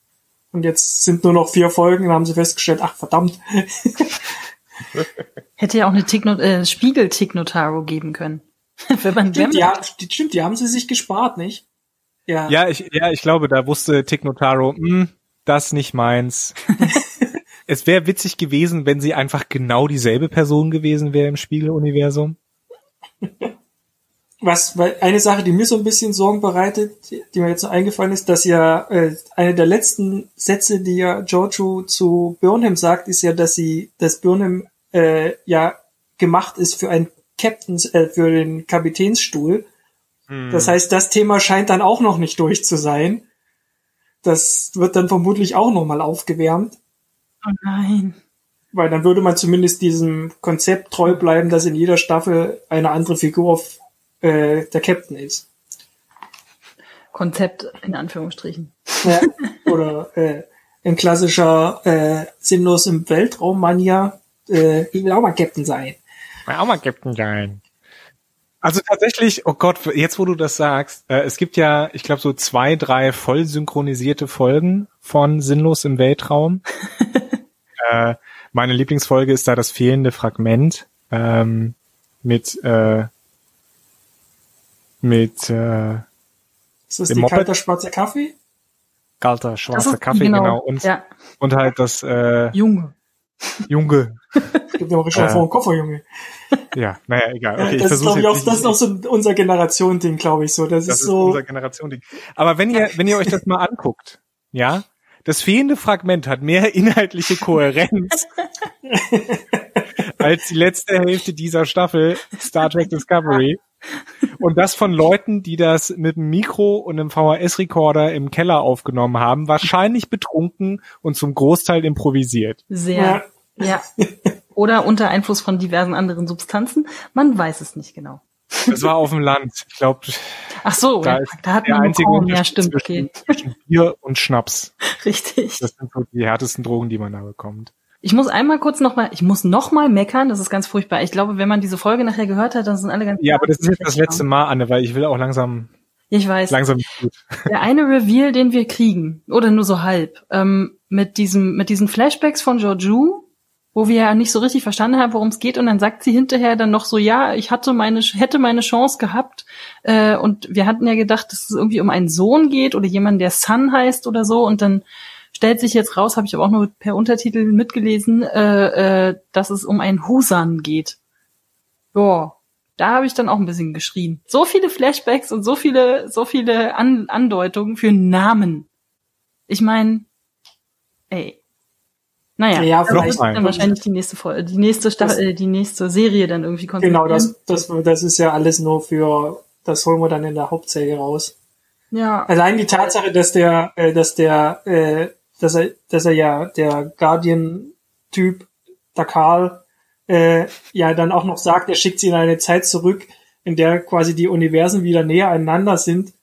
Und jetzt sind nur noch vier Folgen, dann haben sie festgestellt, ach verdammt. Hätte ja auch eine Tignot äh, Spiegel-Tignotaro geben können. wenn man, stimmt, ja, stimmt, die haben sie sich gespart, nicht? Ja. Ja, ich, ja, ich glaube, da wusste Tignotaro, hm, das nicht meins. es wäre witzig gewesen, wenn sie einfach genau dieselbe Person gewesen wäre im Spiegeluniversum. Was, weil eine Sache, die mir so ein bisschen Sorgen bereitet, die mir jetzt so eingefallen ist, dass ja äh, eine der letzten Sätze, die ja Giorgio zu Burnham sagt, ist ja, dass sie, dass Burnham äh, ja gemacht ist für ein Captains, äh, für den Kapitänsstuhl. Hm. Das heißt, das Thema scheint dann auch noch nicht durch zu sein. Das wird dann vermutlich auch nochmal aufgewärmt. Oh nein. Weil dann würde man zumindest diesem Konzept treu bleiben, dass in jeder Staffel eine andere Figur auf, äh, der Captain ist. Konzept in Anführungsstrichen. Ja, oder äh, ein klassischer äh, sinnlos im Weltraum Mania. Äh, ich will auch mal Captain sein. Ich will auch mal Captain sein. Also tatsächlich, oh Gott, jetzt wo du das sagst, äh, es gibt ja, ich glaube, so zwei, drei voll synchronisierte Folgen von Sinnlos im Weltraum. äh, meine Lieblingsfolge ist da das fehlende Fragment ähm, mit äh, mit äh, ist das die Moped? kalter schwarzer Kaffee? Kalter schwarzer Kaffee, genau. genau. Und, ja. und halt das äh, Junge. Junge. Es gibt ja auch schon äh, vor dem Koffer, Junge. Ja, naja, egal. Okay, das, ich ist, glaube ich, auch, das ist auch so unser Generation-Ding, glaube ich so. Das, das ist, ist so. unser Generation-Ding. Aber wenn ihr, wenn ihr euch das mal anguckt, ja, das fehlende Fragment hat mehr inhaltliche Kohärenz als die letzte Hälfte dieser Staffel Star Trek Discovery. Und das von Leuten, die das mit einem Mikro und einem VHS-Rekorder im Keller aufgenommen haben, wahrscheinlich betrunken und zum Großteil improvisiert. Sehr. Ja. ja. Oder unter Einfluss von diversen anderen Substanzen. Man weiß es nicht genau. Das war auf dem Land. Ich glaube. Ach so, da, ja, da hat man Korn. Ja, stimmt, okay. Zwischen Bier und Schnaps. Richtig. Das sind so die härtesten Drogen, die man da bekommt. Ich muss einmal kurz noch mal, ich muss noch mal meckern, das ist ganz furchtbar. Ich glaube, wenn man diese Folge nachher gehört hat, dann sind alle ganz Ja, aber das ist jetzt das letzte Mal, Anne, weil ich will auch langsam ich weiß. Langsam gut. Der eine Reveal, den wir kriegen, oder nur so halb, ähm, mit diesem, mit diesen Flashbacks von Georgiou, wo wir ja nicht so richtig verstanden haben, worum es geht, und dann sagt sie hinterher dann noch so, ja, ich hatte meine, hätte meine Chance gehabt, äh, und wir hatten ja gedacht, dass es irgendwie um einen Sohn geht oder jemanden, der Sun heißt oder so, und dann stellt sich jetzt raus, habe ich aber auch nur per Untertitel mitgelesen, äh, äh, dass es um einen Husan geht. Boah, da habe ich dann auch ein bisschen geschrien. So viele Flashbacks und so viele, so viele An Andeutungen für Namen. Ich meine, ey. Naja, ja, vielleicht dann wahrscheinlich die nächste Folge, die nächste Staffel, äh, die nächste Serie dann irgendwie konzentrieren. Genau, das, das, das ist ja alles nur für, das holen wir dann in der Hauptserie raus. Ja. Allein die Tatsache, dass der, äh, dass der äh, dass er, dass er ja der Guardian-Typ, der Karl, äh, ja dann auch noch sagt, er schickt sie in eine Zeit zurück, in der quasi die Universen wieder näher aneinander sind,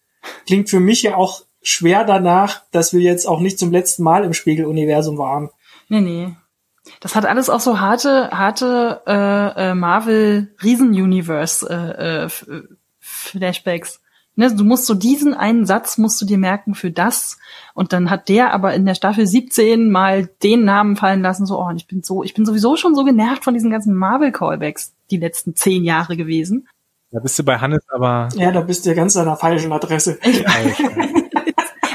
klingt für mich ja auch schwer danach, dass wir jetzt auch nicht zum letzten Mal im Spiegeluniversum waren. Nee, nee. Das hat alles auch so harte, harte äh, äh, Marvel Riesen Universe äh, äh, Flashbacks. Ne, du musst so diesen einen Satz musst du dir merken für das und dann hat der aber in der Staffel 17 mal den Namen fallen lassen, so, oh, ich bin so, ich bin sowieso schon so genervt von diesen ganzen Marvel-Callbacks die letzten zehn Jahre gewesen. Da bist du bei Hannes aber. Ja, da bist du ja ganz an der falschen Adresse.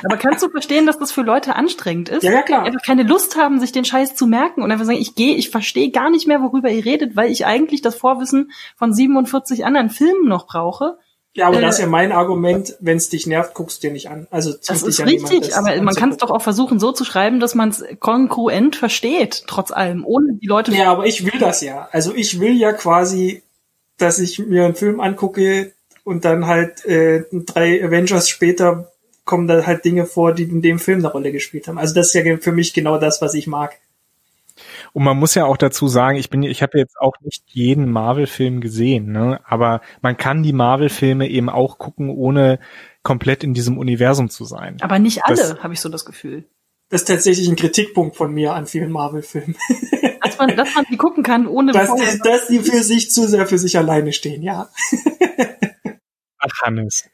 Aber kannst du verstehen, dass das für Leute anstrengend ist? Ja, ja, klar. Die einfach keine Lust haben, sich den Scheiß zu merken und einfach sagen, ich gehe, ich verstehe gar nicht mehr, worüber ihr redet, weil ich eigentlich das Vorwissen von 47 anderen Filmen noch brauche. Ja, aber äh, das ist ja mein Argument, wenn es dich nervt, guckst du dir nicht an. Also das ist ja richtig, niemand, aber man kann es doch auch versuchen, so zu schreiben, dass man es kongruent versteht, trotz allem, ohne die Leute. Ja, aber ich will das ja. Also ich will ja quasi, dass ich mir einen Film angucke und dann halt äh, drei Avengers später kommen da halt Dinge vor, die in dem Film eine Rolle gespielt haben. Also das ist ja für mich genau das, was ich mag. Und man muss ja auch dazu sagen, ich bin, ich habe jetzt auch nicht jeden Marvel-Film gesehen, ne? aber man kann die Marvel-Filme eben auch gucken, ohne komplett in diesem Universum zu sein. Aber nicht alle, habe ich so das Gefühl. Das ist tatsächlich ein Kritikpunkt von mir an vielen Marvel-Filmen. dass, man, dass man die gucken kann, ohne... Dass, die, dass die für sich zu sehr für sich alleine stehen, ja. Ach, Hannes.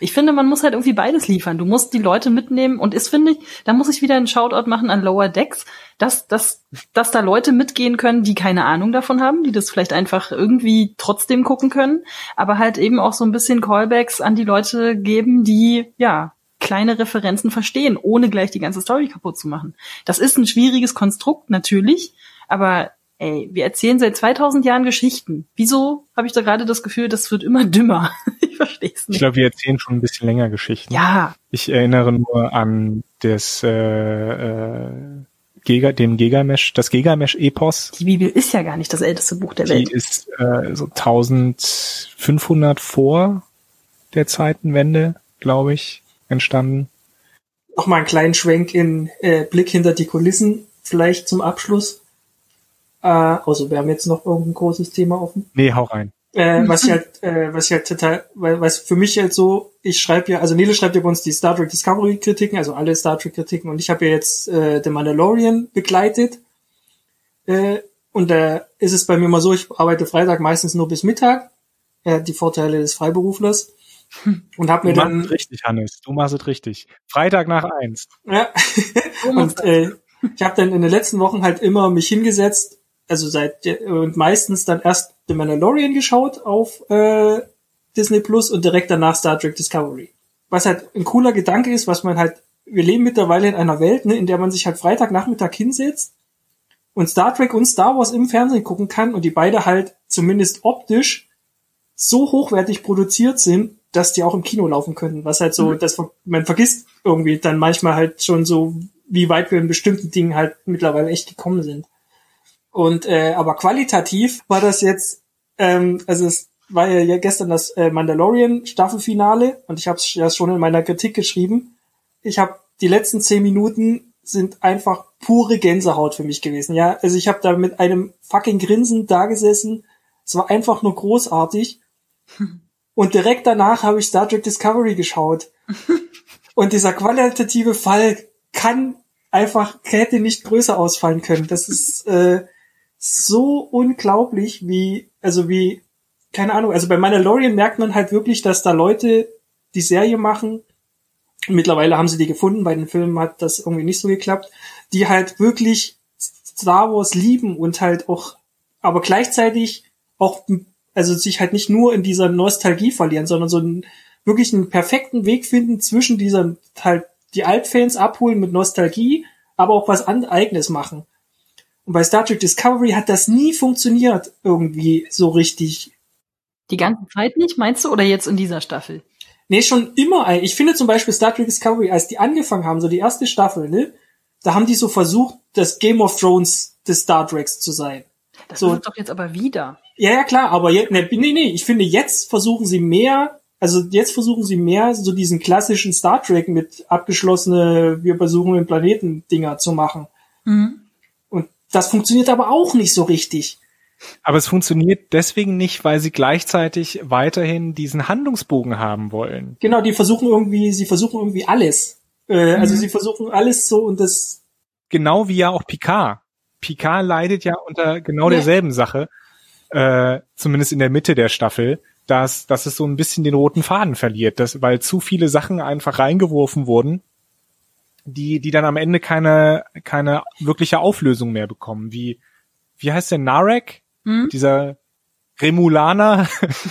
Ich finde, man muss halt irgendwie beides liefern. Du musst die Leute mitnehmen und ist, finde ich, da muss ich wieder einen Shoutout machen an Lower Decks, dass, dass, dass da Leute mitgehen können, die keine Ahnung davon haben, die das vielleicht einfach irgendwie trotzdem gucken können, aber halt eben auch so ein bisschen Callbacks an die Leute geben, die, ja, kleine Referenzen verstehen, ohne gleich die ganze Story kaputt zu machen. Das ist ein schwieriges Konstrukt, natürlich, aber ey, wir erzählen seit 2000 Jahren Geschichten. Wieso habe ich da gerade das Gefühl, das wird immer dümmer? ich verstehe es nicht. Ich glaube, wir erzählen schon ein bisschen länger Geschichten. Ja. Ich erinnere nur an das äh, äh, Giga, den Gigamesh, das Gigamesh-Epos. Die Bibel ist ja gar nicht das älteste Buch der Die Welt. Die ist äh, so 1500 vor der Zeitenwende, glaube ich, entstanden. Nochmal einen kleinen Schwenk in äh, Blick hinter die Kulissen, vielleicht zum Abschluss. Äh, also wir haben jetzt noch irgendein großes Thema offen. Nee, hau rein. Äh, was ich halt, äh, was ich halt total, weil, was für mich halt so, ich schreibe ja, also Nele schreibt ja bei uns die Star Trek Discovery Kritiken, also alle Star Trek Kritiken und ich habe ja jetzt äh, The Mandalorian begleitet. Äh, und da äh, ist es bei mir mal so, ich arbeite Freitag meistens nur bis Mittag. Äh, die Vorteile des Freiberuflers. Und hab mir du dann. Richtig, Hannes. Du machst es richtig. Freitag nach eins. Ja. und äh, ich habe dann in den letzten Wochen halt immer mich hingesetzt also seit und meistens dann erst The Mandalorian geschaut auf äh, Disney Plus und direkt danach Star Trek Discovery. Was halt ein cooler Gedanke ist, was man halt, wir leben mittlerweile in einer Welt, ne, in der man sich halt Freitagnachmittag hinsetzt und Star Trek und Star Wars im Fernsehen gucken kann und die beide halt zumindest optisch so hochwertig produziert sind, dass die auch im Kino laufen können. Was halt so, mhm. dass man vergisst irgendwie dann manchmal halt schon so, wie weit wir in bestimmten Dingen halt mittlerweile echt gekommen sind. Und äh, aber qualitativ war das jetzt, ähm, also es, war ja gestern das äh, Mandalorian Staffelfinale und ich habe es ja schon in meiner Kritik geschrieben. Ich habe die letzten zehn Minuten sind einfach pure Gänsehaut für mich gewesen. Ja, also ich habe da mit einem fucking Grinsen da gesessen. Es war einfach nur großartig. Und direkt danach habe ich Star Trek Discovery geschaut. Und dieser qualitative Fall kann einfach, hätte nicht größer ausfallen können. Das ist äh, so unglaublich, wie, also wie, keine Ahnung, also bei Mandalorian merkt man halt wirklich, dass da Leute die Serie machen, mittlerweile haben sie die gefunden, bei den Filmen hat das irgendwie nicht so geklappt, die halt wirklich Star Wars lieben und halt auch, aber gleichzeitig auch, also sich halt nicht nur in dieser Nostalgie verlieren, sondern so einen wirklich einen perfekten Weg finden zwischen dieser halt die Altfans abholen mit Nostalgie, aber auch was eigenes machen. Und bei Star Trek Discovery hat das nie funktioniert irgendwie so richtig. Die ganze Zeit nicht, meinst du, oder jetzt in dieser Staffel? Nee, schon immer. Ich finde zum Beispiel Star Trek Discovery, als die angefangen haben, so die erste Staffel, ne, da haben die so versucht, das Game of Thrones des Star Treks zu sein. Das so. doch jetzt aber wieder. Ja, ja, klar, aber jetzt, ne, nee, nee, ich finde, jetzt versuchen sie mehr, also jetzt versuchen sie mehr so diesen klassischen Star Trek mit abgeschlossene, wir besuchen den Planeten Dinger zu machen. Mhm. Das funktioniert aber auch nicht so richtig. Aber es funktioniert deswegen nicht, weil sie gleichzeitig weiterhin diesen Handlungsbogen haben wollen. Genau, die versuchen irgendwie, sie versuchen irgendwie alles. Äh, also mhm. sie versuchen alles so und das. Genau wie ja auch Picard. Picard leidet ja unter genau derselben Sache, äh, zumindest in der Mitte der Staffel, dass, dass es so ein bisschen den roten Faden verliert, dass, weil zu viele Sachen einfach reingeworfen wurden, die, die dann am Ende keine, keine wirkliche Auflösung mehr bekommen, wie, wie heißt der Narek? Hm? Dieser Remulaner,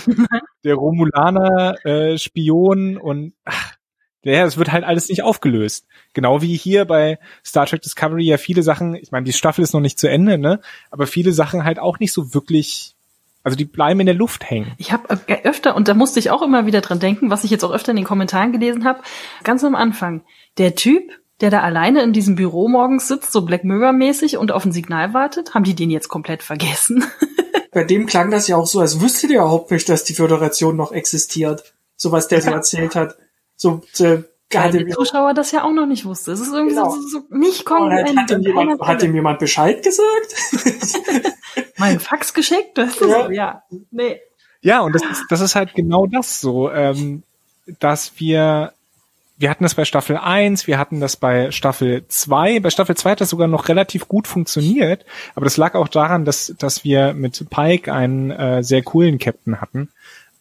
der Romulaner äh, Spion und ach, ja, es wird halt alles nicht aufgelöst. Genau wie hier bei Star Trek Discovery ja viele Sachen, ich meine, die Staffel ist noch nicht zu Ende, ne? Aber viele Sachen halt auch nicht so wirklich, also die bleiben in der Luft hängen. Ich habe äh, öfter, und da musste ich auch immer wieder dran denken, was ich jetzt auch öfter in den Kommentaren gelesen habe, ganz am Anfang. Der Typ, der da alleine in diesem Büro morgens sitzt, so Black Mirror-mäßig und auf ein Signal wartet? Haben die den jetzt komplett vergessen? Bei dem klang das ja auch so, als wüsste der überhaupt nicht, dass die Föderation noch existiert. So was der so erzählt hat. So, äh, Weil der Zuschauer das ja auch noch nicht wusste. Es ist irgendwie genau. so, so, nicht kongruent. Hat, ihm jemand, hat ihm jemand Bescheid gesagt? Mein Fax geschickt? Das ist ja. So, ja. Nee. Ja, und das ist, das ist halt genau das so, ähm, dass wir wir hatten das bei Staffel 1, wir hatten das bei Staffel 2. Bei Staffel 2 hat das sogar noch relativ gut funktioniert, aber das lag auch daran, dass, dass wir mit Pike einen äh, sehr coolen Captain hatten.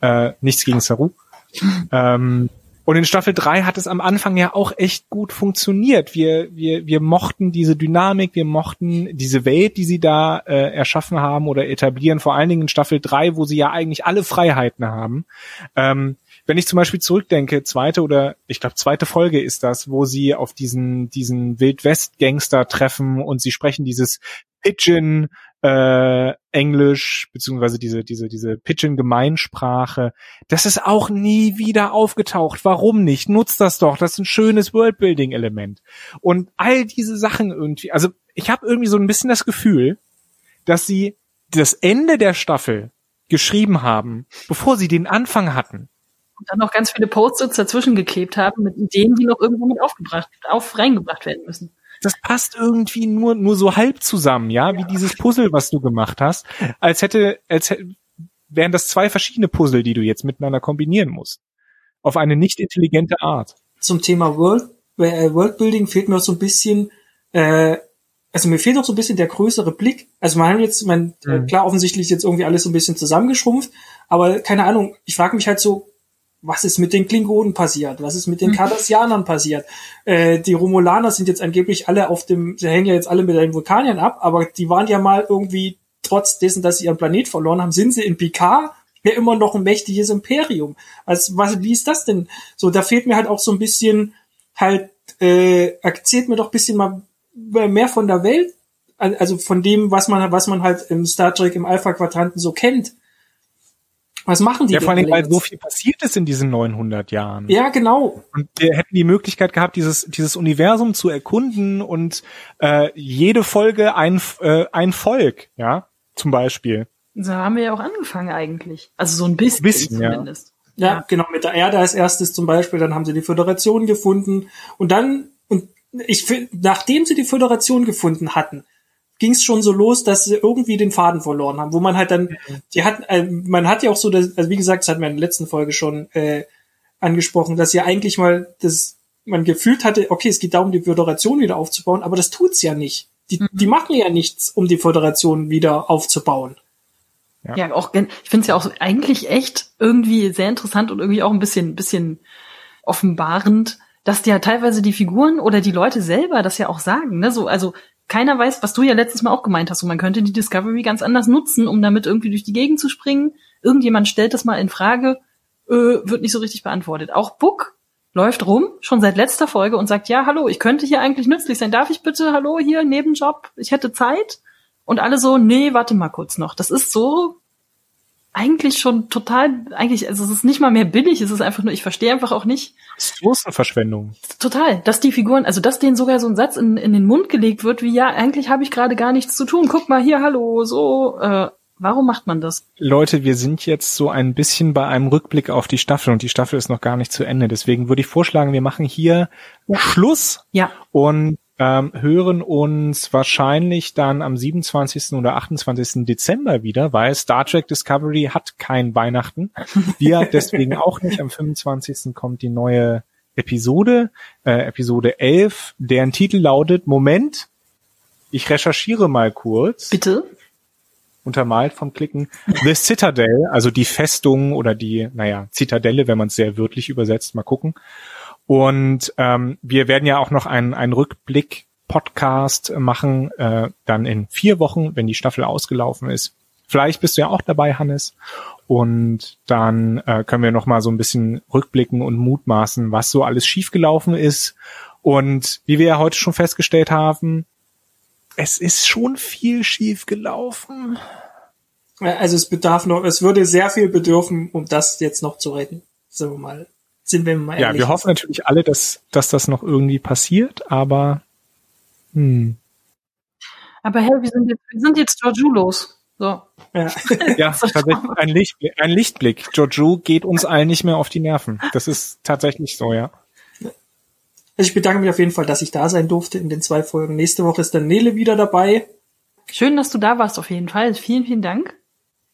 Äh, nichts gegen Saru. ähm, und in Staffel 3 hat es am Anfang ja auch echt gut funktioniert. Wir, wir, wir mochten diese Dynamik, wir mochten diese Welt, die sie da äh, erschaffen haben oder etablieren, vor allen Dingen in Staffel 3, wo sie ja eigentlich alle Freiheiten haben. Ähm, wenn ich zum Beispiel zurückdenke, zweite oder ich glaube zweite Folge ist das, wo sie auf diesen diesen Wildwest-Gangster treffen und sie sprechen dieses Pigeon äh, Englisch beziehungsweise diese diese diese Pigeon Gemeinsprache. Das ist auch nie wieder aufgetaucht. Warum nicht? Nutzt das doch. Das ist ein schönes Worldbuilding Element. Und all diese Sachen irgendwie. Also ich habe irgendwie so ein bisschen das Gefühl, dass sie das Ende der Staffel geschrieben haben, bevor sie den Anfang hatten und dann noch ganz viele Post-its dazwischen geklebt haben mit Ideen, die noch irgendwo mit aufgebracht, auf reingebracht werden müssen. Das passt irgendwie nur, nur so halb zusammen, ja, ja. wie dieses Puzzle, was du gemacht hast, als hätte, als hätte, wären das zwei verschiedene Puzzle, die du jetzt miteinander kombinieren musst. Auf eine nicht intelligente Art. Zum Thema World, äh, Worldbuilding fehlt mir auch so ein bisschen, äh, also mir fehlt auch so ein bisschen der größere Blick. Also man hat jetzt, man, äh, mhm. klar, offensichtlich ist jetzt irgendwie alles so ein bisschen zusammengeschrumpft, aber keine Ahnung, ich frage mich halt so, was ist mit den Klingonen passiert? Was ist mit den Cardassianern passiert? Äh, die Romulaner sind jetzt angeblich alle auf dem, sie hängen ja jetzt alle mit den Vulkaniern ab, aber die waren ja mal irgendwie, trotz dessen, dass sie ihren Planet verloren haben, sind sie in Picard ja immer noch ein mächtiges Imperium. Also was, wie ist das denn? So, da fehlt mir halt auch so ein bisschen halt, äh, erzählt mir doch ein bisschen mal mehr von der Welt, also von dem, was man, was man halt im Star Trek im Alpha-Quadranten so kennt. Was machen die Ja, vor allem, weil so viel passiert ist in diesen 900 Jahren. Ja, genau. Und wir hätten die Möglichkeit gehabt, dieses, dieses Universum zu erkunden und äh, jede Folge ein, äh, ein Volk, ja, zum Beispiel. So haben wir ja auch angefangen eigentlich. Also so ein bisschen, Bisschen, ja. zumindest. Ja, Ja. genau, mit der Erde als erstes zum Beispiel, dann haben sie die Föderation gefunden und dann, und ich finde, nachdem sie die Föderation gefunden hatten, ging es schon so los, dass sie irgendwie den Faden verloren haben, wo man halt dann, die hatten, äh, man hat ja auch so, das, also wie gesagt, das hatten wir in der letzten Folge schon äh, angesprochen, dass ja eigentlich mal das, man gefühlt hatte, okay, es geht darum, die Föderation wieder aufzubauen, aber das tut's ja nicht. Die, die machen ja nichts, um die Föderation wieder aufzubauen. Ja, auch, gen- ich finde es ja auch eigentlich echt irgendwie sehr interessant und irgendwie auch ein bisschen, bisschen offenbarend, dass ja teilweise die Figuren oder die Leute selber das ja auch sagen, ne? So, also keiner weiß, was du ja letztes Mal auch gemeint hast. Und man könnte die Discovery ganz anders nutzen, um damit irgendwie durch die Gegend zu springen. Irgendjemand stellt das mal in Frage, äh, wird nicht so richtig beantwortet. Auch Book läuft rum, schon seit letzter Folge und sagt, ja, hallo, ich könnte hier eigentlich nützlich sein. Darf ich bitte, hallo, hier, Nebenjob, ich hätte Zeit? Und alle so, nee, warte mal kurz noch. Das ist so eigentlich schon total, eigentlich, also es ist nicht mal mehr billig, es ist einfach nur, ich verstehe einfach auch nicht, Ressourcenverschwendung. total, dass die Figuren, also dass denen sogar so ein Satz in, in den Mund gelegt wird, wie ja, eigentlich habe ich gerade gar nichts zu tun, guck mal hier, hallo, so, äh, warum macht man das? Leute, wir sind jetzt so ein bisschen bei einem Rückblick auf die Staffel und die Staffel ist noch gar nicht zu Ende. Deswegen würde ich vorschlagen, wir machen hier Schluss Ja, und ähm, hören uns wahrscheinlich dann am 27. oder 28. Dezember wieder, weil Star Trek Discovery hat kein Weihnachten. Wir deswegen auch nicht. Am 25. kommt die neue Episode, äh, Episode 11, deren Titel lautet, Moment, ich recherchiere mal kurz bitte. untermalt vom Klicken. The Citadel, also die Festung oder die, naja, Zitadelle, wenn man es sehr wörtlich übersetzt, mal gucken. Und ähm, wir werden ja auch noch einen, einen Rückblick-Podcast machen, äh, dann in vier Wochen, wenn die Staffel ausgelaufen ist. Vielleicht bist du ja auch dabei, Hannes. Und dann äh, können wir noch mal so ein bisschen rückblicken und mutmaßen, was so alles schiefgelaufen ist. Und wie wir ja heute schon festgestellt haben, es ist schon viel schiefgelaufen. Also es bedarf noch, es würde sehr viel bedürfen, um das jetzt noch zu retten. Sind wir mal, sind wir mal Ja, ehrlich. wir hoffen natürlich alle, dass, dass das noch irgendwie passiert, aber hm. Aber hey, wir sind jetzt, wir sind jetzt Georgiou los. So. Ja. ja, tatsächlich ein Lichtblick, ein Lichtblick. Jojo geht uns allen nicht mehr auf die Nerven. Das ist tatsächlich so, ja. Also ich bedanke mich auf jeden Fall, dass ich da sein durfte in den zwei Folgen. Nächste Woche ist dann Nele wieder dabei. Schön, dass du da warst auf jeden Fall. Vielen, vielen Dank.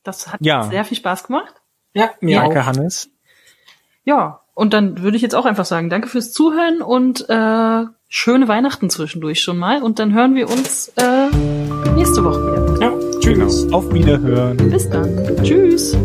Das hat Ja. sehr viel Spaß gemacht. Ja, mir Danke, auch. Hannes. Ja, und dann würde ich jetzt auch einfach sagen, danke fürs Zuhören und äh, schöne Weihnachten zwischendurch schon mal. Und dann hören wir uns äh, nächste Woche wieder. Ja, tschüss. Auf Wiederhören. Bis dann. Tschüss.